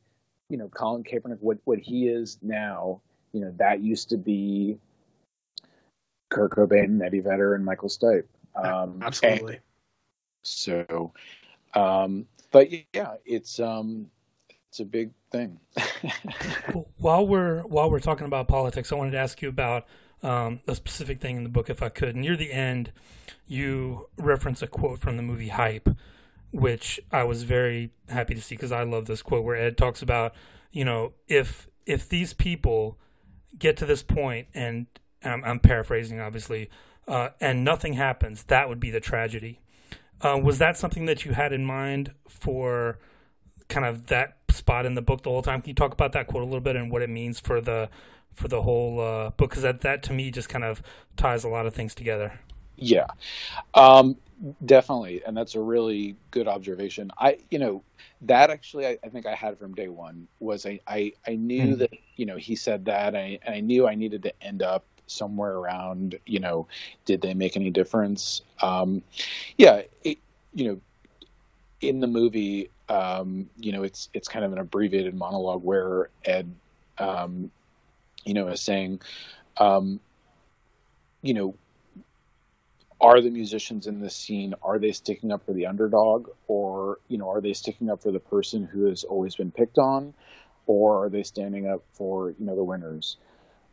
[SPEAKER 4] you know Colin Kaepernick, what what he is now, you know, that used to be Kurt Cobain, Eddie Vedder, and Michael Stipe.
[SPEAKER 1] Um, Absolutely.
[SPEAKER 4] So, um, but yeah, it's um, it's a big thing.
[SPEAKER 3] while we're while we're talking about politics, I wanted to ask you about um, a specific thing in the book, if I could. Near the end, you reference a quote from the movie Hype, which I was very happy to see because I love this quote where Ed talks about, you know, if if these people get to this point, and I'm, I'm paraphrasing, obviously, uh, and nothing happens, that would be the tragedy. Uh, was that something that you had in mind for kind of that spot in the book the whole time. Can you talk about that quote a little bit and what it means for the for the whole uh, book? Because that that to me just kind of ties a lot of things together.
[SPEAKER 4] Yeah, um, definitely, and that's a really good observation. I, you know, that actually I, I think I had from day one was I I, I knew mm. that you know he said that I and I knew I needed to end up somewhere around you know did they make any difference? Um, yeah, it, you know, in the movie, um, you know, it's it's kind of an abbreviated monologue where Ed, um, you know, is saying, um, you know are the musicians in this scene are they sticking up for the underdog? Or you know are they sticking up for the person who has always been picked on? Or are they standing up for you know the winners?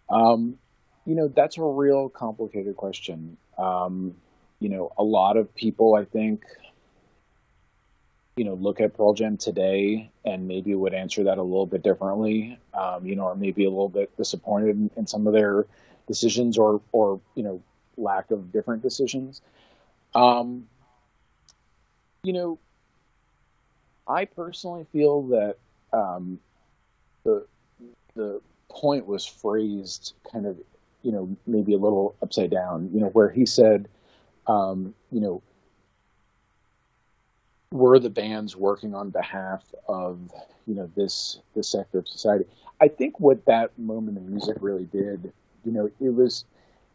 [SPEAKER 4] Um, you know that's a real complicated question um, you know a lot of people i think you know look at pearl jam today and maybe would answer that a little bit differently um, you know or maybe a little bit disappointed in, in some of their decisions or or you know lack of different decisions. Um, you know, I personally feel that um, the the point was phrased kind of, you know, maybe a little upside down. You know, where he said, um, you know, were the bands working on behalf of you know this this sector of society? I think what that moment in music really did, you know, it was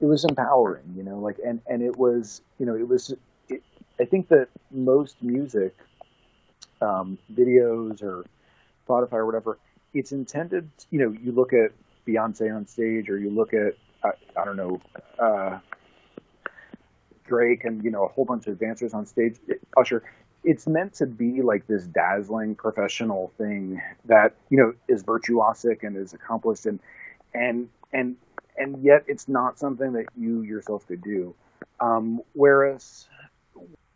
[SPEAKER 4] it was empowering, you know, like, and, and it was, you know, it was, it, I think that most music, um, videos or Spotify or whatever, it's intended, you know, you look at Beyonce on stage or you look at, uh, I don't know, uh, Drake and, you know, a whole bunch of dancers on stage, Usher, it's meant to be like this dazzling professional thing that, you know, is virtuosic and is accomplished and, and, and and yet it's not something that you yourself could do. Um, whereas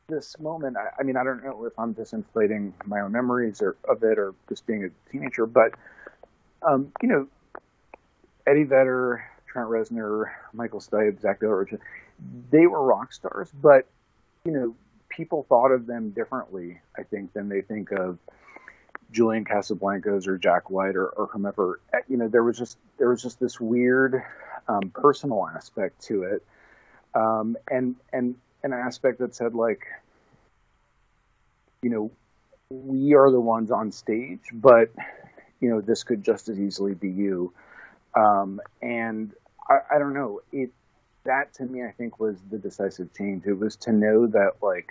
[SPEAKER 4] this moment, I, I, mean, I don't know if I'm just inflating my own memories or of it or just being a teenager, but um, you know, Eddie Vedder, Trent Reznor, Michael Stipe, Zach Dillard, they were rock stars, but you know, people thought of them differently, I think, than they think of Julian Casablancas or Jack White or, or whomever. You know, there was just there was just this weird um, personal aspect to it, um, and and an aspect that said like, you know, we are the ones on stage, but you know this could just as easily be you, um, and I, I don't know it. That to me, I think was the decisive change. It was to know that like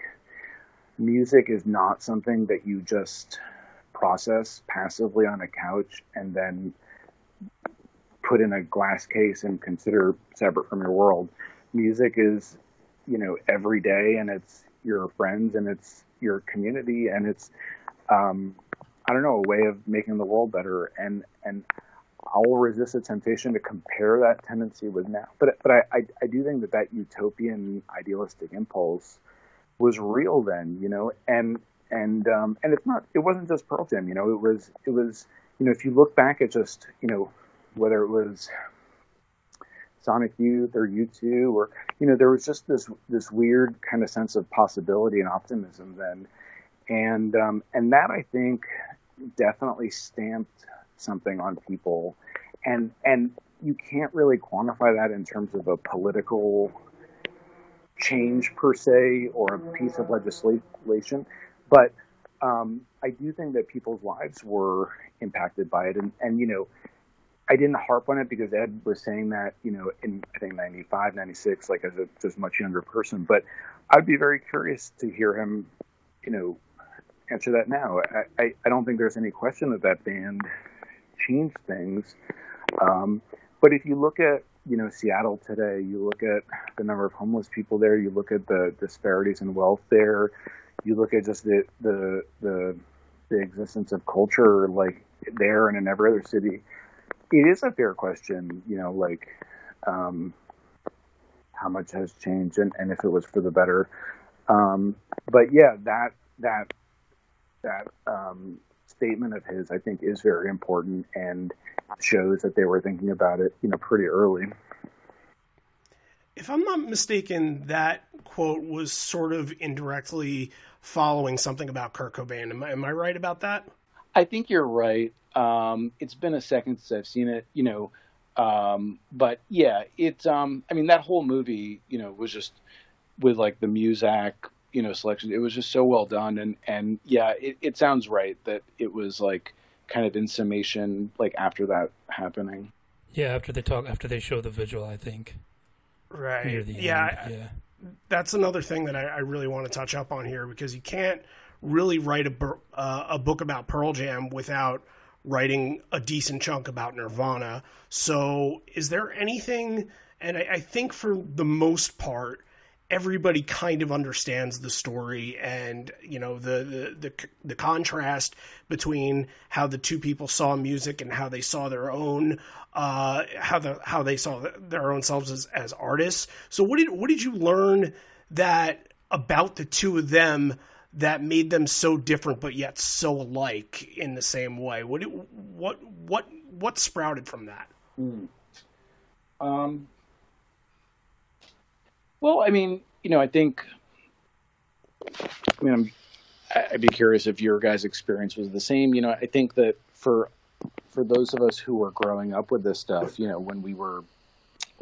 [SPEAKER 4] music is not something that you just process passively on a couch and then put in a glass case and consider separate from your world. Music is, you know, every day, and it's your friends, and it's your community, and it's, um, I don't know, a way of making the world better. And and I'll resist the temptation to compare that tendency with now. But but I, I, I do think that that utopian idealistic impulse was real then, you know, and and um, and it's not it wasn't just Pearl Jam, you know, it was it was you know if you look back at just you know whether it was Sonic Youth or U2 or you know there was just this this weird kind of sense of possibility and optimism then. And um, and that I think definitely stamped something on people and and you can't really quantify that in terms of a political change per se or a piece of legislation but um, I do think that people's lives were impacted by it and and you know I didn't harp on it because Ed was saying that, you know, in I think 95, 96, like as a just much younger person. But I'd be very curious to hear him, you know, answer that now. I, I, I don't think there's any question that that band changed things. Um, but if you look at, you know, Seattle today, you look at the number of homeless people there, you look at the disparities in wealth there, you look at just the, the, the, the existence of culture like there and in every other city it is a fair question, you know, like um, how much has changed and, and if it was for the better. Um, but yeah, that that that um, statement of his, I think, is very important and shows that they were thinking about it, you know, pretty early.
[SPEAKER 1] If I'm not mistaken, that quote was sort of indirectly following something about Kurt Cobain. Am I, am I right about that?
[SPEAKER 4] I think you're right. Um, it's been a second since I've seen it, you know, um, but yeah, it's. Um, I mean, that whole movie, you know, was just with like the Muzak, you know, selection. It was just so well done, and and yeah, it, it sounds right that it was like kind of in summation, like after that happening.
[SPEAKER 3] Yeah, after they talk, after they show the vigil, I think.
[SPEAKER 1] Right.
[SPEAKER 3] Near the
[SPEAKER 1] yeah.
[SPEAKER 3] end. Yeah.
[SPEAKER 1] that's another thing that I, I really want to touch up on here because you can't really write a, uh, a book about Pearl Jam without writing a decent chunk about Nirvana. So, is there anything? And I, I think for the most part, everybody kind of understands the story and you know the, the the the contrast between how the two people saw music and how they saw their own uh how the how they saw their own selves as, as artists. So what did what did you learn that about the two of them that made them so different but yet so alike in the same way? What what what what sprouted from that?
[SPEAKER 4] Um, well, I mean, you know, I think, I mean, I'm, I'd be curious if your guys' experience was the same. You know, I think that for for those of us who were growing up with this stuff, you know, when we were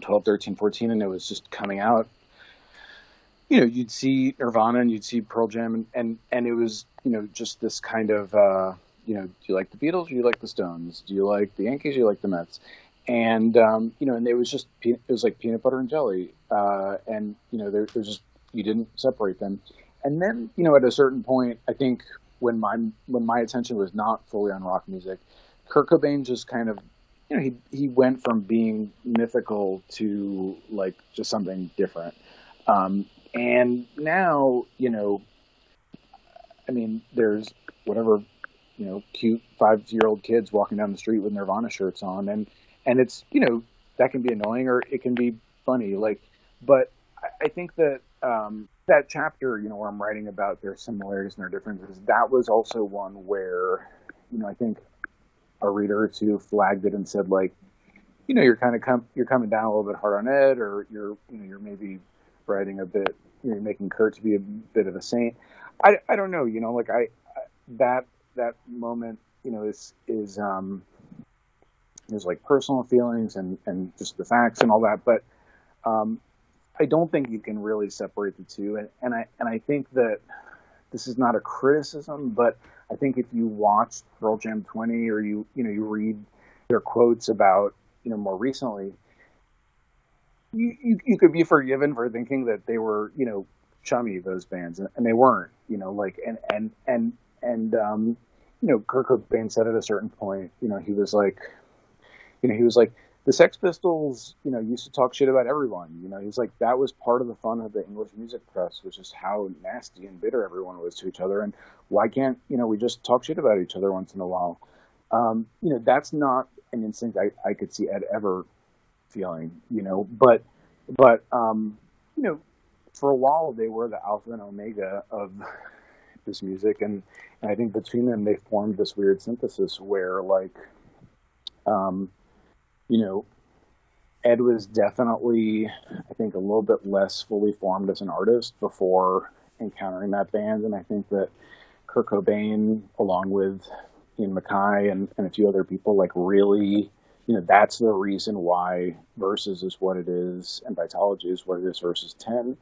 [SPEAKER 4] 12, 13, 14, and it was just coming out, you know, you'd see Nirvana and you'd see Pearl Jam, and and, and it was, you know, just this kind of, uh, you know, do you like the Beatles? Do you like the Stones? Do you like the Yankees? Do you like the Mets? And um, you know, and it was just it was like peanut butter and jelly, uh, and you know, there, there's just you didn't separate them. And then you know, at a certain point, I think when my when my attention was not fully on rock music, Kurt Cobain just kind of you know he he went from being mythical to like just something different. Um, and now you know, I mean, there's whatever you know, cute five year old kids walking down the street with Nirvana shirts on, and and it's you know that can be annoying or it can be funny like but I- think that um that chapter you know where i'm writing about their similarities and their differences that was also one where you know i think a reader or two flagged it and said like you know you're kind of com- you're coming down a little bit hard on ed or you're you know you're maybe writing a bit you know making kurt to be a bit of a saint. I i don't know you know like i I- that that moment you know is is um there's like personal feelings and, and just the facts and all that. But um, I don't think you can really separate the two. And, and I and I think that this is not a criticism, but I think if you watch Pearl Jam 20 or you you know you read their quotes about you know more recently, you, you, you could be forgiven for thinking that they were you know chummy those bands and, and they weren't you know like and and and and um, you know Kurt Cobain said at a certain point you know he was like you know, he was like, the Sex Pistols, you know, used to talk shit about everyone. You know, he was like, that was part of the fun of the English music press, was just how nasty and bitter everyone was to each other. And why can't, you know, we just talk shit about each other once in a while? Um, you know, that's not an instinct I, I could see Ed ever feeling, you know, but, but, um, you know, for a while they were the alpha and omega of this music. And, and I think between them, they formed this weird synthesis where like, um, you know, Ed was definitely, I think, a little bit less fully formed as an artist before encountering that band, and I think that Kurt Cobain, along with Ian MacKaye and, and a few other people, like really, you know, that's the reason why Versus is what it is and Vitalogy is what it is versus Ten,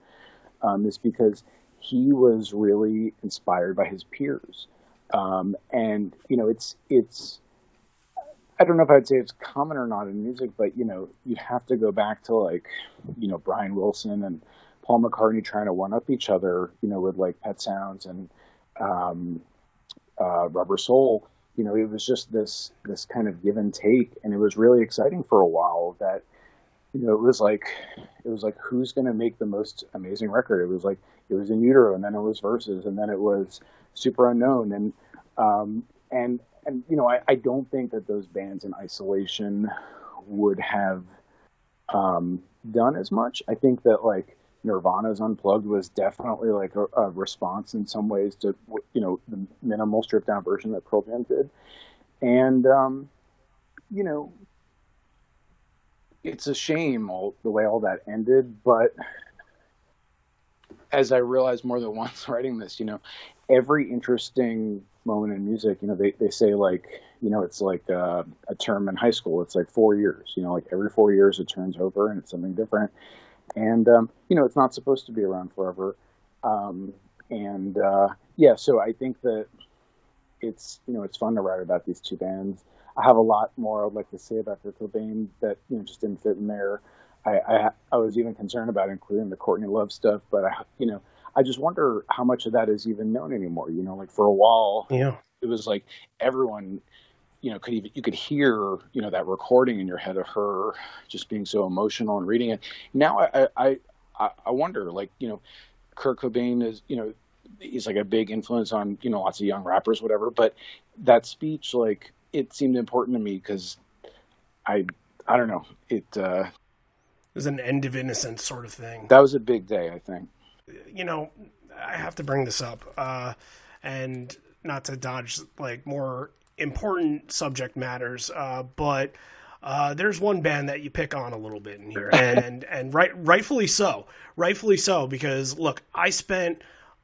[SPEAKER 4] um, is because he was really inspired by his peers, um, and you know, it's it's I don't know if I'd say it's common or not in music, but you know, you'd have to go back to like, you know, Brian Wilson and Paul McCartney trying to one up each other, you know, with like Pet Sounds and um, uh, Rubber Soul. You know, it was just this this kind of give and take, and it was really exciting for a while. That you know, it was like it was like who's going to make the most amazing record? It was like it was in utero, and then it was Versus, and then it was Superunknown, and um, and and you know, I, I don't think that those bands in isolation would have um, done as much. I think that like Nirvana's Unplugged was definitely like a, a response in some ways to you know the minimal stripped down version that Pearl Jam did, and um, you know, it's a shame all the way all that ended, but as I realized more than once writing this, you know, every interesting moment in music, you know, they, they say like, you know, it's like uh, a term in high school. It's like four years, you know, like every four years it turns over and it's something different. And, um, you know, it's not supposed to be around forever. Um, and, uh, yeah, so I think that it's, you know, it's fun to write about these two bands. I have a lot more I'd like to say about Kurt Cobain that, you know, just didn't fit in there. I, I, I was even concerned about including the Courtney Love stuff, but I, you know, I just wonder how much of that is even known anymore. You know, like for a while,
[SPEAKER 1] Yeah.
[SPEAKER 4] it was like everyone, you know, could even you could hear, you know, that recording in your head of her just being so emotional and reading it. Now I, I, I, I wonder, like, you know, Kurt Cobain is, you know, he's like a big influence on, you know, lots of young rappers, whatever. But that speech, like, it seemed important to me because I, I don't know, it. uh
[SPEAKER 1] It was an end of innocence sort of thing.
[SPEAKER 4] That was a big day, I think.
[SPEAKER 1] You know, I have to bring this up, uh, and not to dodge like more important subject matters, uh, but uh, there's one band that you pick on a little bit in here, and and right, rightfully so, rightfully so, because look, I spent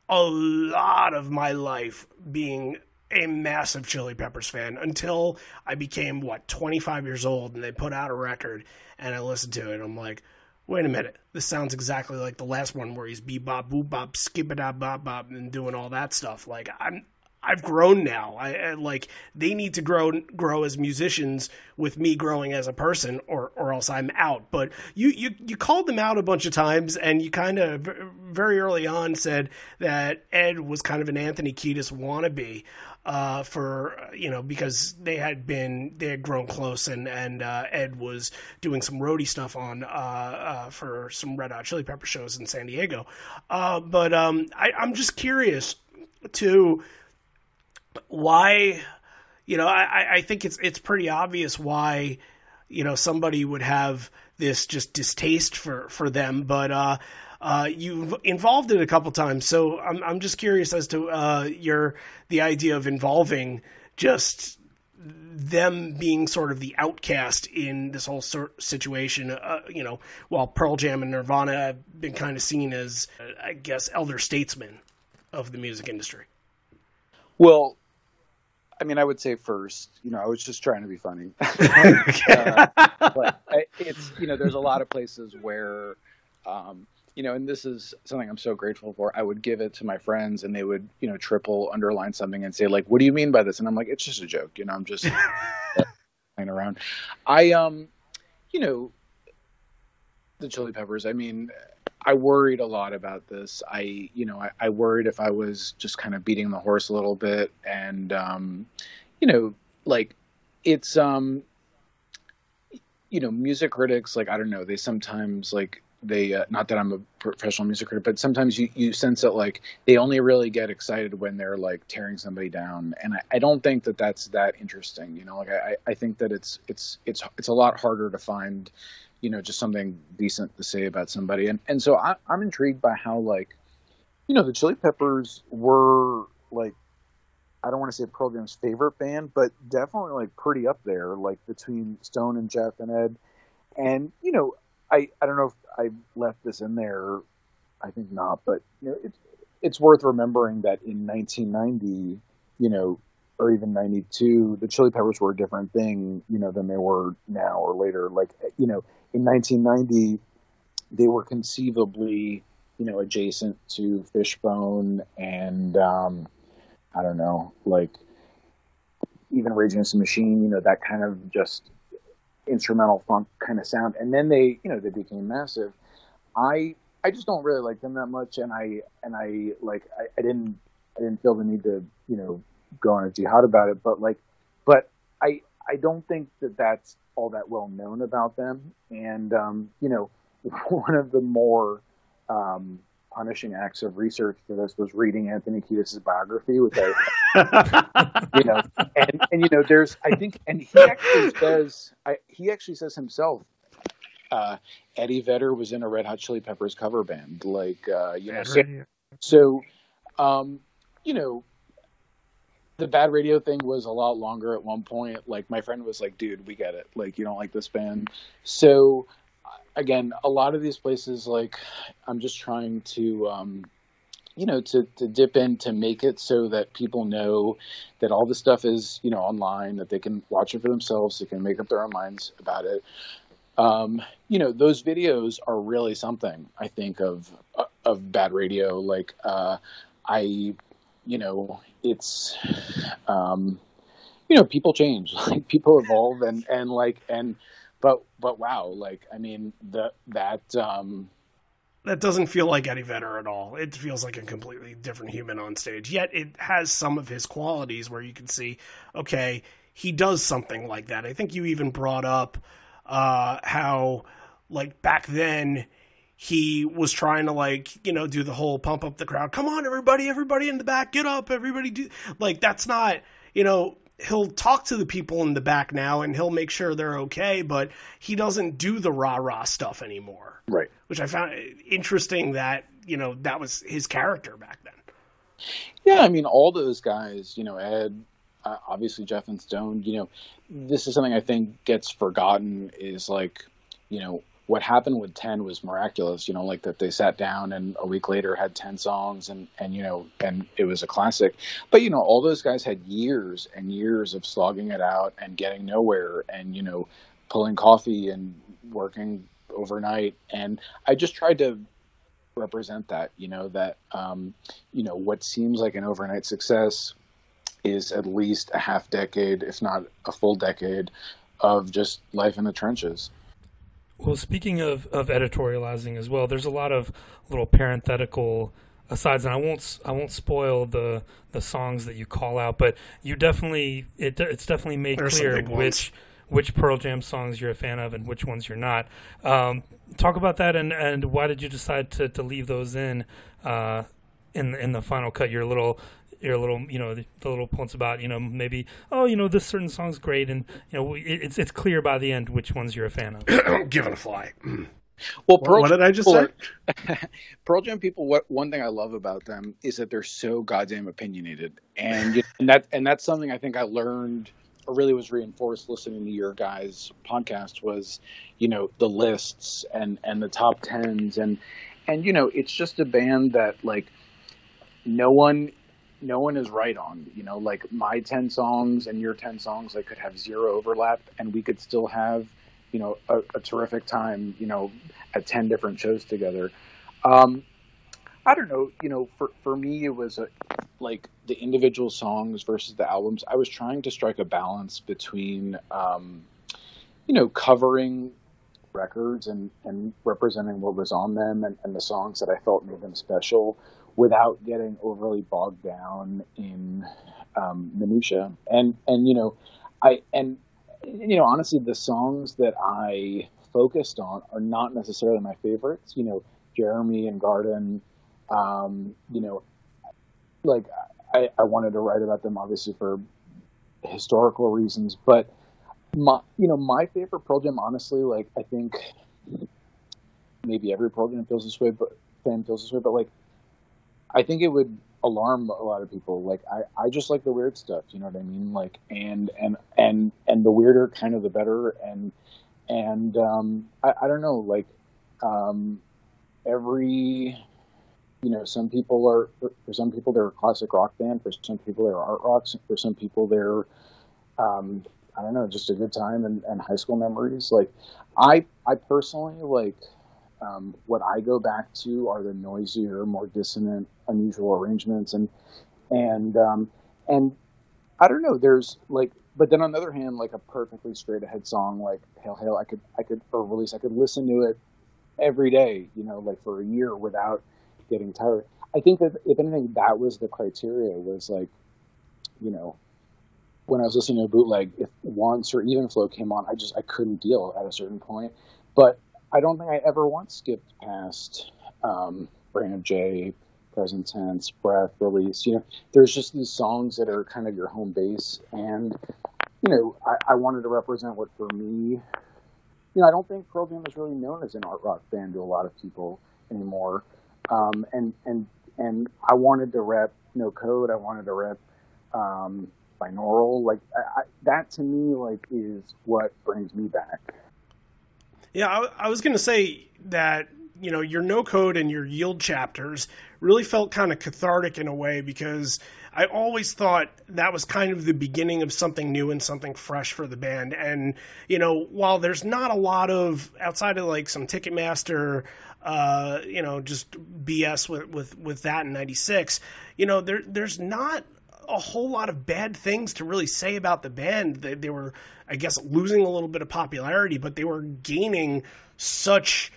[SPEAKER 1] a lot of my life being a massive Chili Peppers fan until I became what 25 years old, and they put out a record, and I listened to it, and I'm like wait a minute, this sounds exactly like the last one where he's bebop, boop, skip it bop, bop, and doing all that stuff. Like I'm, I've grown now. I, I like they need to grow grow as musicians with me growing as a person, or or else I'm out. But you you you called them out a bunch of times, and you kind of very early on said that Ed was kind of an Anthony Kiedis wannabe uh, for you know because they had been they had grown close and and uh, Ed was doing some roadie stuff on uh, uh, for some Red Hot Chili Pepper shows in San Diego. Uh, but um, I, I'm just curious to why you know I, I think it's it's pretty obvious why you know somebody would have this just distaste for for them, but. uh uh, you've involved it a couple times, so I'm I'm just curious as to uh, your the idea of involving just them being sort of the outcast in this whole situation. Uh, you know, while Pearl Jam and Nirvana have been kind of seen as, I guess, elder statesmen of the music industry.
[SPEAKER 4] Well, I mean, I would say first, you know, I was just trying to be funny. uh, but it's, you know, there's a lot of places where, um, you know, and this is something I'm so grateful for. I would give it to my friends and they would, you know, triple underline something and say like, what do you mean by this? And I'm like, it's just a joke. You know, I'm just playing around. I, um, you know, the chili peppers, I mean, I worried a lot about this. I, you know, I, I worried if I was just kind of beating the horse a little bit and, um, you know, like it's, um, you know, music critics, like, I don't know, they sometimes like, they uh, not that I'm a professional music critic, but sometimes you, you sense that like they only really get excited when they're like tearing somebody down, and I, I don't think that that's that interesting. You know, like I, I think that it's it's it's it's a lot harder to find, you know, just something decent to say about somebody, and and so I, I'm intrigued by how like, you know, the Chili Peppers were like. I don't want to say Jam's favorite band, but definitely like pretty up there, like between Stone and Jeff and Ed. And you know, I, I don't know if I left this in there. I think not, but you know, it's it's worth remembering that in 1990, you know, or even 92, the Chili Peppers were a different thing, you know, than they were now or later. Like, you know, in 1990, they were conceivably, you know, adjacent to Fishbone and, um, I don't know, like even Rage Against the Machine, you know, that kind of just instrumental funk kind of sound. And then they, you know, they became massive. I I just don't really like them that much, and I and I like I, I didn't I didn't feel the need to you know go on a jihad about it, but like, but I I don't think that that's all that well known about them. And um, you know, one of the more um, punishing acts of research for this was reading Anthony Kiedis' biography, which I, you know, and, and you know, there's, I think, and he actually says, I, he actually says himself, uh, Eddie Vedder was in a Red Hot Chili Peppers cover band, like, uh, you know, so, so um, you know, the bad radio thing was a lot longer at one point. Like my friend was like, dude, we get it. Like you don't like this band. So again, a lot of these places, like I'm just trying to, um, you know, to, to dip in to make it so that people know that all this stuff is, you know, online, that they can watch it for themselves, they can make up their own minds about it. Um, you know, those videos are really something. I think of of bad radio. Like, uh, I, you know, it's, um, you know, people change, like people evolve, and and like and, but but wow, like I mean, the that. Um,
[SPEAKER 1] that doesn't feel like Eddie Vedder at all. It feels like a completely different human on stage. Yet it has some of his qualities where you can see, okay, he does something like that. I think you even brought up uh, how, like back then, he was trying to like you know do the whole pump up the crowd. Come on, everybody, everybody in the back, get up, everybody do like that's not you know he'll talk to the people in the back now and he'll make sure they're okay, but he doesn't do the rah rah stuff anymore.
[SPEAKER 4] Right.
[SPEAKER 1] Which I found interesting that, you know, that was his character back then.
[SPEAKER 4] Yeah, I mean, all those guys, you know, Ed, uh, obviously Jeff and Stone, you know, this is something I think gets forgotten is like, you know, what happened with 10 was miraculous you know like that they sat down and a week later had 10 songs and and you know and it was a classic. But you know all those guys had years and years of slogging it out and getting nowhere and you know pulling coffee and working overnight. And i just tried to represent that you know that um, you know what seems like an overnight success is at least a half decade if not a full decade of just life in the trenches
[SPEAKER 3] well, speaking of, of editorializing as well, there's a lot of little parenthetical asides, and I won't I won't spoil the the songs that you call out, but you definitely it it's definitely made there's clear which which Pearl Jam songs you're a fan of and which ones you're not. Um, talk about that, and, and why did you decide to, to leave those in uh, in in the final cut? Your little your little you know the, the, little points about you know maybe oh you know this certain song's great and you know it, it's it's clear by the end which ones you're a fan of.
[SPEAKER 1] Give it a fly.
[SPEAKER 4] Well, Pearl
[SPEAKER 1] what, what did I just say?
[SPEAKER 4] Pearl Jam people. What one thing I love about them is that they're so goddamn opinionated, and and that and that's something I think I learned or really was reinforced listening to your guys' podcast was, you know, the lists and and the top tens and and you know it's just a band that like no one no one is right on. You know, like my 10 songs and your 10 songs, I could have zero overlap and we could still have, you know, a, a terrific time, you know, at 10 different shows together. Um, I don't know, you know, for, for me, it was a, like the individual songs versus the albums. I was trying to strike a balance between, um, you know, covering records and, and representing what was on them and, and the songs that I felt made them special without getting overly bogged down in um, minutia. And and you know, I and you know honestly, the songs that I focused on are not necessarily my favorites. You know, Jeremy and Garden. Um, you know, like I, I wanted to write about them obviously for historical reasons, but my you know my favorite Pearl Jam, honestly, like I think maybe every Jam feels this way, but fan feels this way, but like I think it would alarm a lot of people. Like I, I just like the weird stuff. You know what I mean? Like and and and and the weirder, kind of the better. And and um, I, I don't know. Like um, every you know, some people are for some people they're a classic rock band. For some people they're art rocks. For some people they're um, I don't know, just a good time and, and high school memories. Like I I personally like um, what I go back to are the noisier, more dissonant, unusual arrangements, and and um, and I don't know. There's like, but then on the other hand, like a perfectly straight ahead song like "Hail Hail," I could I could or release I could listen to it every day, you know, like for a year without getting tired. I think that if anything, that was the criteria. Was like, you know, when I was listening to a bootleg, if once or even flow came on, I just I couldn't deal at a certain point. But I don't think I ever once skipped past um, of J, Present Tense, Breath, Release. You know, there's just these songs that are kind of your home base, and you know, I, I wanted to represent what for me. You know, I don't think Pearl Jam is really known as an art rock band to a lot of people anymore, um, and and and I wanted to rep No Code. I wanted to rep um, binaural. Like I, I, that to me, like is what brings me back.
[SPEAKER 1] Yeah, I, I was going to say that you know, your no code and your yield chapters really felt kind of cathartic in a way because I always thought that was kind of the beginning of something new and something fresh for the band. And, you know, while there's not a lot of outside of like some Ticketmaster, uh, you know, just BS with, with, with that in 96, you know, there, there's not a whole lot of bad things to really say about the band. They, they were, I guess, losing a little bit of popularity, but they were gaining such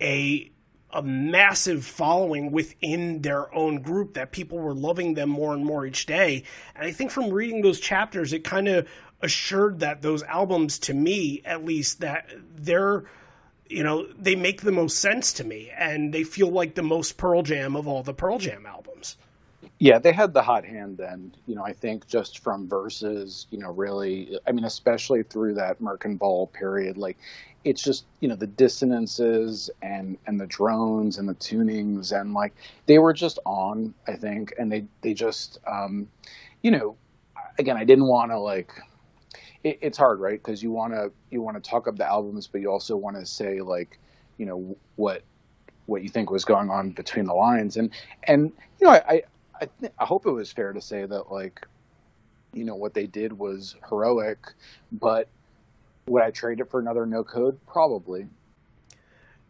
[SPEAKER 1] a a massive following within their own group that people were loving them more and more each day. And I think from reading those chapters, it kind of assured that those albums, to me at least, that they're you know they make the most sense to me and they feel like the most pearl jam of all the pearl jam albums
[SPEAKER 4] yeah, they had the hot hand then. You know, I think just from Versus, you know, really, I mean, especially through that Merkin Ball period, like it's just you know the dissonances and and the drones and the tunings and like they were just on. I think, and they they just, um, you know, again, I didn't want to like. It, it's hard, right? Because you want to you want to talk up the albums, but you also want to say like, you know, what what you think was going on between the lines and and you know I, I, th- I hope it was fair to say that like you know what they did was heroic but would i trade it for another no code? Probably.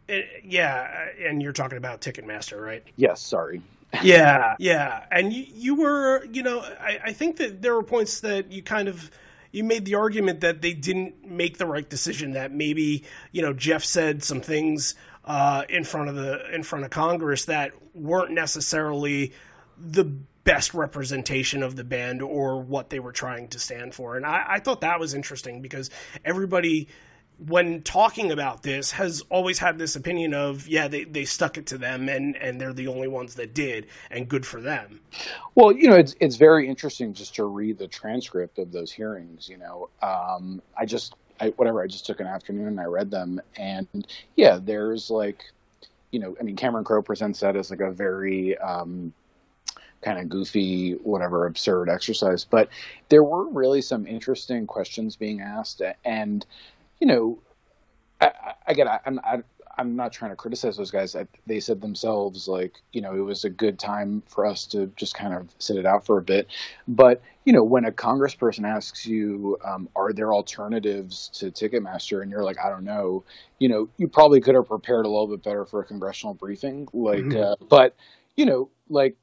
[SPEAKER 1] It, yeah and you're talking about ticketmaster right?
[SPEAKER 4] Yes sorry.
[SPEAKER 1] Yeah yeah and you, you were you know I, I think that there were points that you kind of you made the argument that they didn't make the right decision that maybe you know jeff said some things uh, in front of the in front of congress that weren't necessarily the best representation of the band or what they were trying to stand for. And I, I, thought that was interesting because everybody, when talking about this, has always had this opinion of, yeah, they, they stuck it to them and, and they're the only ones that did, and good for them.
[SPEAKER 4] Well, you know, it's, it's very interesting just to read the transcript of those hearings. You know, um, I just, I, whatever, I just took an afternoon and I read them. And yeah, there's like, you know, I mean, Cameron Crowe presents that as like a very, um, kind of goofy, whatever absurd exercise. But there were really some interesting questions being asked, and you know, I, I get I'm I, I'm not trying to criticize those guys. I, they said themselves like you know it was a good time for us to just kind of sit it out for a bit. But you know when a congressperson asks you, um, are there alternatives to Ticketmaster, and you're like, I don't know. You know, you probably could have prepared a little bit better for a congressional briefing. Like, mm-hmm. uh, but you know, like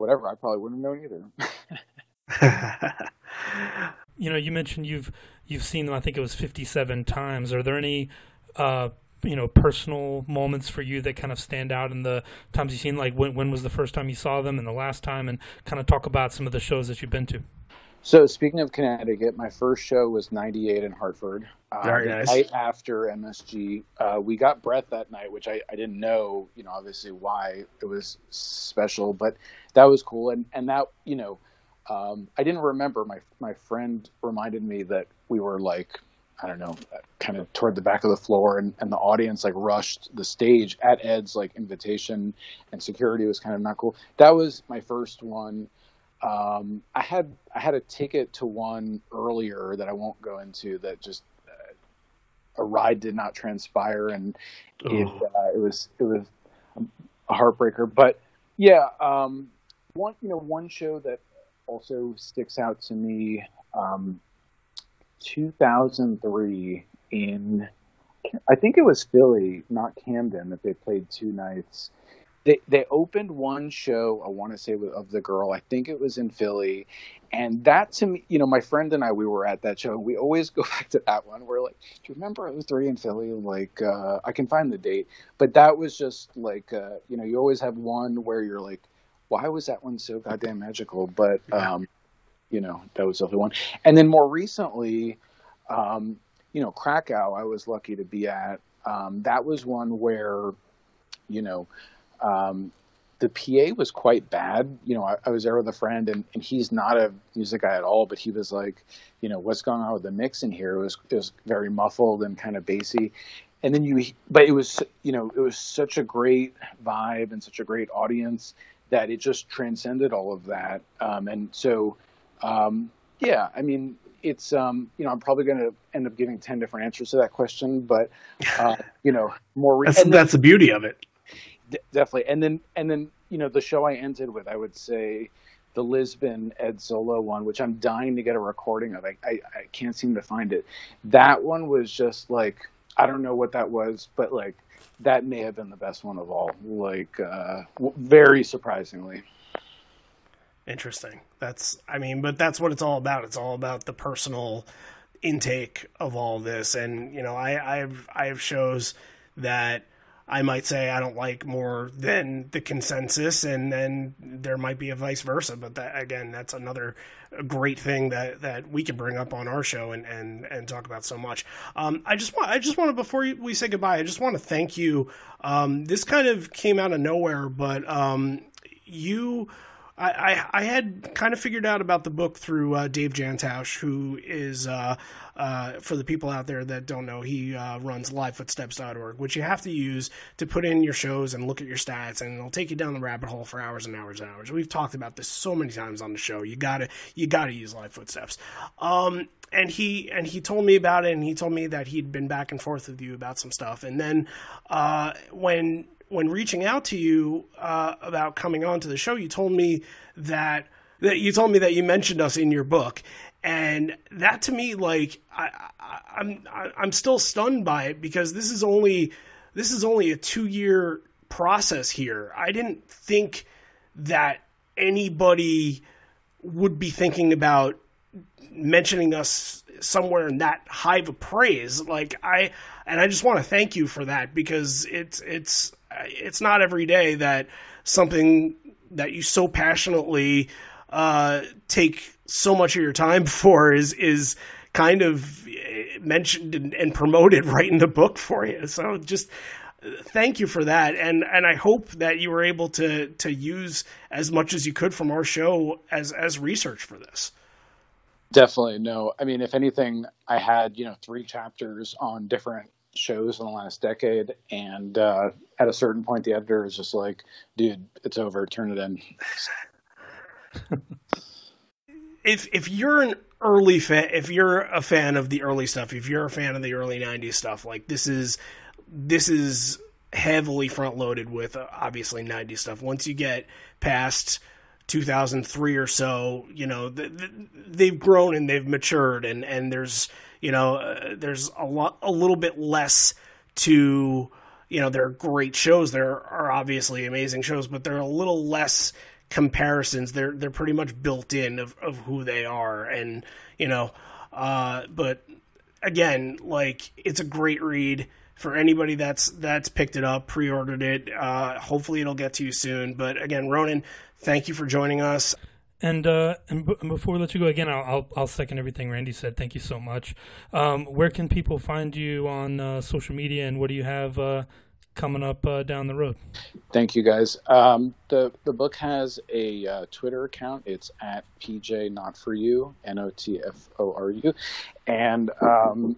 [SPEAKER 4] whatever, I probably wouldn't have known
[SPEAKER 3] either. you know, you mentioned you've you've seen them. I think it was fifty-seven times. Are there any, uh, you know, personal moments for you that kind of stand out in the times you've seen? Like when when was the first time you saw them, and the last time, and kind of talk about some of the shows that you've been to.
[SPEAKER 4] So speaking of Connecticut, my first show was '98 in Hartford.
[SPEAKER 1] Uh, Very nice.
[SPEAKER 4] The night after MSG, uh, we got Breath that night, which I, I didn't know, you know, obviously why it was special, but that was cool. And and that, you know, um, I didn't remember. My my friend reminded me that we were like, I don't know, kind of toward the back of the floor, and, and the audience like rushed the stage at Ed's like invitation, and security was kind of not cool. That was my first one um, I had I had a ticket to one earlier that I won't go into that just uh, a ride did not transpire and oh. it, uh, it was it was a heartbreaker. But yeah, um, one you know one show that also sticks out to me. Um, 2003 in I think it was Philly, not Camden, that they played two nights they they opened one show I want to say of the girl I think it was in Philly and that to me you know my friend and I we were at that show we always go back to that one. We're like do you remember it was three in Philly? Like uh, I can find the date but that was just like uh, you know you always have one where you're like why was that one so goddamn magical? But um, you know that was the other one. And then more recently um, you know Krakow I was lucky to be at um, that was one where you know um, the PA was quite bad. You know, I, I, was there with a friend, and, and he's not a music guy at all, but he was like, you know, what's going on with the mix in here? It was it was very muffled and kind of bassy. And then you, but it was, you know, it was such a great vibe and such a great audience that it just transcended all of that. Um, and so, um, yeah, I mean, it's um, you know I'm probably going to end up giving ten different answers to that question, but uh, you know more. Re-
[SPEAKER 1] That's, that's the beauty of it.
[SPEAKER 4] Definitely. And then and then you know the show I ended with, I would say the Lisbon Ed Solo one, which I'm dying to get a recording of. I, I I can't seem to find it. That one was just like I don't know what that was, but like that may have been the best one of all. Like uh, very surprisingly.
[SPEAKER 1] Interesting. That's, I mean, but that's what it's all about. It's all about the personal intake of all this. And, you know, I, I have, I have shows that I might say I don't like more than the consensus, and then there might be a vice versa. But that, again, that's another great thing that, that we can bring up on our show and, and, and talk about so much. Um, I just want, I just want to, before we say goodbye, I just want to thank you. Um, this kind of came out of nowhere, but, um, you, I, I, had kind of figured out about the book through uh, Dave Jantausch, who is, uh, uh, for the people out there that don't know, he uh, runs livefootsteps.org, which you have to use to put in your shows and look at your stats, and it'll take you down the rabbit hole for hours and hours and hours. We've talked about this so many times on the show. You gotta, you gotta use Live Footsteps. Um, and he and he told me about it, and he told me that he'd been back and forth with you about some stuff, and then uh, when when reaching out to you uh, about coming on to the show, you told me that that you told me that you mentioned us in your book, and that to me, like I, I, I'm I'm still stunned by it because this is only this is only a two year process here. I didn't think that anybody would be thinking about mentioning us somewhere in that hive of praise like i and i just want to thank you for that because it's it's it's not every day that something that you so passionately uh, take so much of your time for is is kind of mentioned and, and promoted right in the book for you. So just thank you for that. And and I hope that you were able to to use as much as you could from our show as as research for this.
[SPEAKER 4] Definitely. No. I mean, if anything, I had you know three chapters on different shows in the last decade, and uh, at a certain point, the editor is just like, "Dude, it's over. Turn it in."
[SPEAKER 1] if if you're an early fan, if you're a fan of the early stuff, if you're a fan of the early '90s stuff, like this is this is heavily front loaded with uh, obviously '90s stuff. Once you get past 2003 or so, you know, th- th- they've grown and they've matured, and and there's you know uh, there's a lot a little bit less to you know there are great shows. There are obviously amazing shows but they're a little less comparisons. They're they're pretty much built in of, of who they are. And you know uh, but again like it's a great read for anybody that's that's picked it up pre-ordered it. Uh, hopefully it'll get to you soon. But again Ronen thank you for joining us
[SPEAKER 3] And uh, and, b- and before we let you go again, I'll, I'll I'll second everything Randy said. Thank you so much. Um, where can people find you on uh, social media, and what do you have uh, coming up uh, down the road?
[SPEAKER 4] Thank you, guys. Um, the the book has a uh, Twitter account. It's at PJ Not For You, N O T F O R U, and um,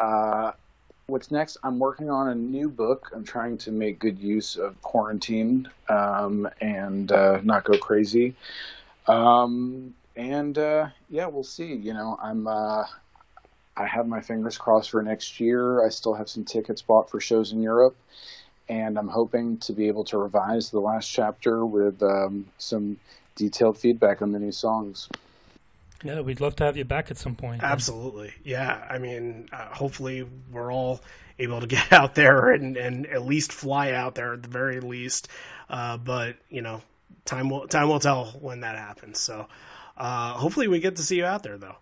[SPEAKER 4] uh, what's next? I'm working on a new book. I'm trying to make good use of quarantine um, and uh, not go crazy. Um, and uh, yeah, we'll see. You know, I'm. Uh, I have my fingers crossed for next year. I still have some tickets bought for shows in Europe, and I'm hoping to be able to revise the last chapter with um, some detailed feedback on the new songs.
[SPEAKER 3] Yeah, we'd love to have you back at some point.
[SPEAKER 1] Absolutely. Yeah. I mean, uh, hopefully we're all able to get out there and, and at least fly out there at the very least. Uh, but you know, time will, time will tell when that happens. So, uh, hopefully we get to see you out there though.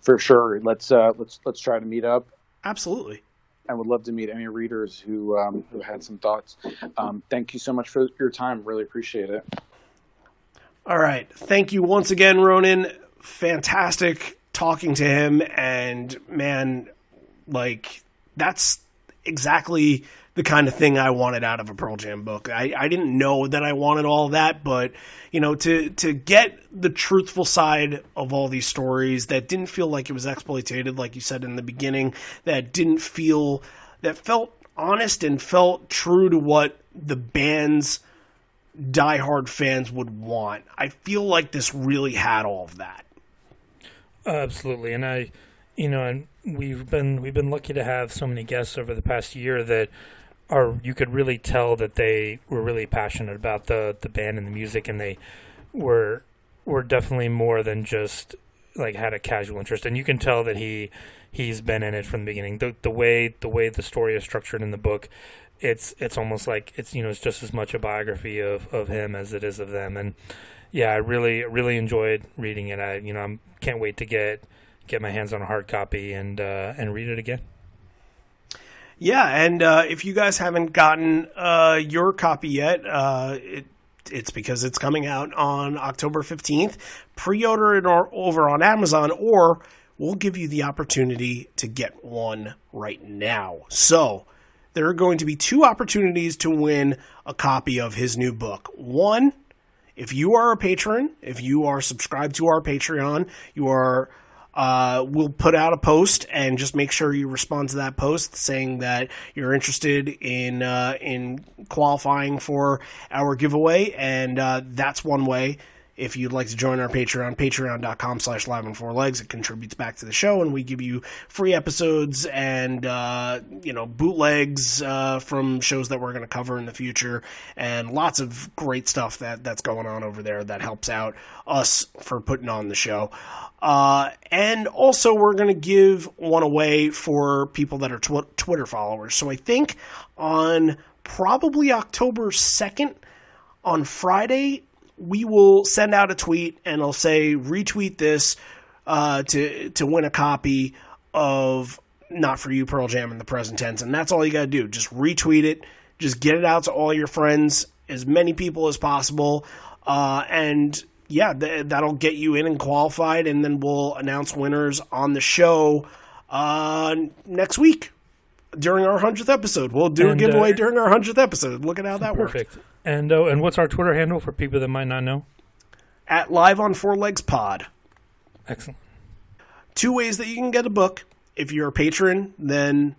[SPEAKER 4] For sure. Let's uh, let's let's try to meet up.
[SPEAKER 1] Absolutely.
[SPEAKER 4] I would love to meet any readers who um, who had some thoughts. Um, thank you so much for your time. Really appreciate it.
[SPEAKER 1] All right. Thank you once again, Ronen. Fantastic talking to him. And man, like, that's exactly the kind of thing I wanted out of a Pearl Jam book. I, I didn't know that I wanted all that, but you know, to to get the truthful side of all these stories that didn't feel like it was exploitated, like you said in the beginning, that didn't feel that felt honest and felt true to what the band's diehard fans would want. I feel like this really had all of that.
[SPEAKER 3] Absolutely, and I, you know, and we've been we've been lucky to have so many guests over the past year that are you could really tell that they were really passionate about the the band and the music, and they were were definitely more than just like had a casual interest, and you can tell that he he's been in it from the beginning. The the way the way the story is structured in the book, it's it's almost like it's you know it's just as much a biography of of him as it is of them, and yeah, I really really enjoyed reading it. I you know I can't wait to get get my hands on a hard copy and uh, and read it again.
[SPEAKER 1] Yeah, and uh, if you guys haven't gotten uh, your copy yet, uh, it, it's because it's coming out on October 15th. Pre order it or, over on Amazon, or we'll give you the opportunity to get one right now. So, there are going to be two opportunities to win a copy of his new book. One, if you are a patron, if you are subscribed to our Patreon, you are uh, we'll put out a post and just make sure you respond to that post saying that you're interested in uh, in qualifying for our giveaway, and uh, that's one way. If you'd like to join our Patreon, patreon.com slash live on four legs, it contributes back to the show and we give you free episodes and, uh, you know, bootlegs, uh, from shows that we're going to cover in the future and lots of great stuff that, that's going on over there that helps out us for putting on the show. Uh, and also we're going to give one away for people that are tw- Twitter followers. So I think on probably October 2nd, on Friday, we will send out a tweet and it'll say retweet this uh, to to win a copy of Not for You Pearl Jam in the present tense, and that's all you got to do. Just retweet it, just get it out to all your friends, as many people as possible, uh, and yeah, th- that'll get you in and qualified, and then we'll announce winners on the show uh, next week during our hundredth episode. We'll do
[SPEAKER 3] And,
[SPEAKER 1] a giveaway
[SPEAKER 3] uh,
[SPEAKER 1] during our hundredth episode. Look at how that works.
[SPEAKER 3] And uh, and what's our Twitter handle for people that might not know?
[SPEAKER 1] At Live on Four Legs Pod.
[SPEAKER 3] Excellent.
[SPEAKER 1] two ways that you can get a book. If you're a patron, then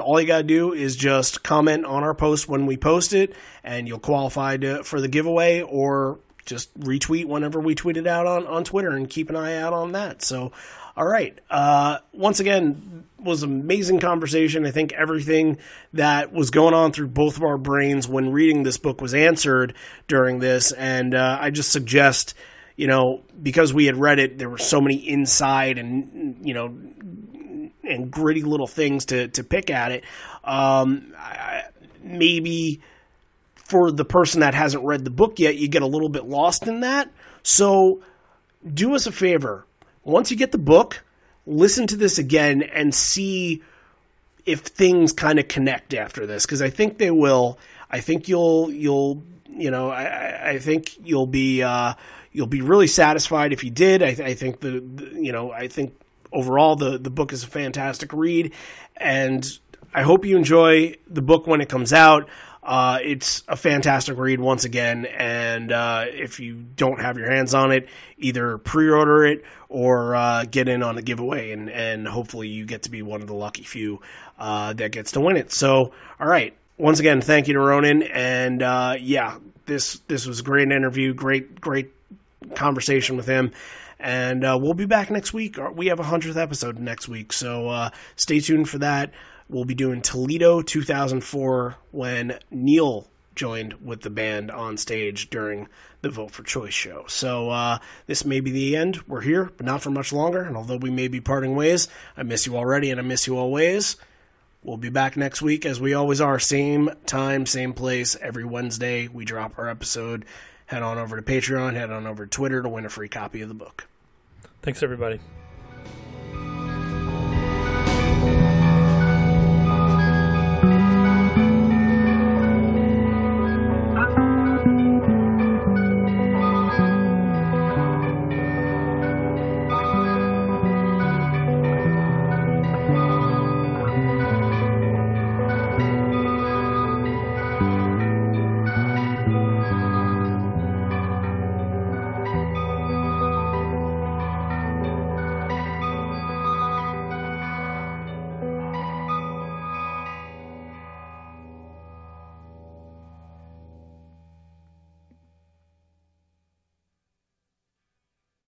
[SPEAKER 1] all you got to do is just comment on our post when we post it, and you'll qualify to, for the giveaway, or just retweet whenever we tweet it out on, on Twitter and keep an eye out on that. So, all right. Uh, once again, was an amazing conversation. I think everything that was going on through both of our brains when reading this book was answered during this, and uh, I just suggest you know, because we had read it, there were so many inside and you know and gritty little things to to pick at it. Um, I, maybe for the person that hasn't read the book yet, you get a little bit lost in that. So do us a favor. Once you get the book, listen to this again and see if things kind of connect after this because I think they will. I think you'll you'll you know I- I, think you'll be uh, you'll be really satisfied if you did. I, I think the, the you know I think overall the the book is a fantastic read, and I hope you enjoy the book when it comes out. Uh, it's a fantastic read once again, and uh, if you don't have your hands on it, either pre-order it or uh, get in on a giveaway, and and hopefully you get to be one of the lucky few uh, that gets to win it. So, all right, once again, thank you to Ronen, and uh, yeah, this this was a great interview, great great conversation with him. And uh, we'll be back next week. We have a hundredth episode next week, so stay tuned for that. We'll be doing Toledo 2004 when Neil joined with the band on stage during the Vote for Change show. So uh, this may be the end. We're here, but not for much longer. And although we may be parting ways, I miss you already, and I miss you always. We'll be back next week as we always are. Same time, same place. Every Wednesday, we drop our episode. Head on over to Patreon, head on over to Twitter to win a free copy of the book.
[SPEAKER 3] Thanks, everybody.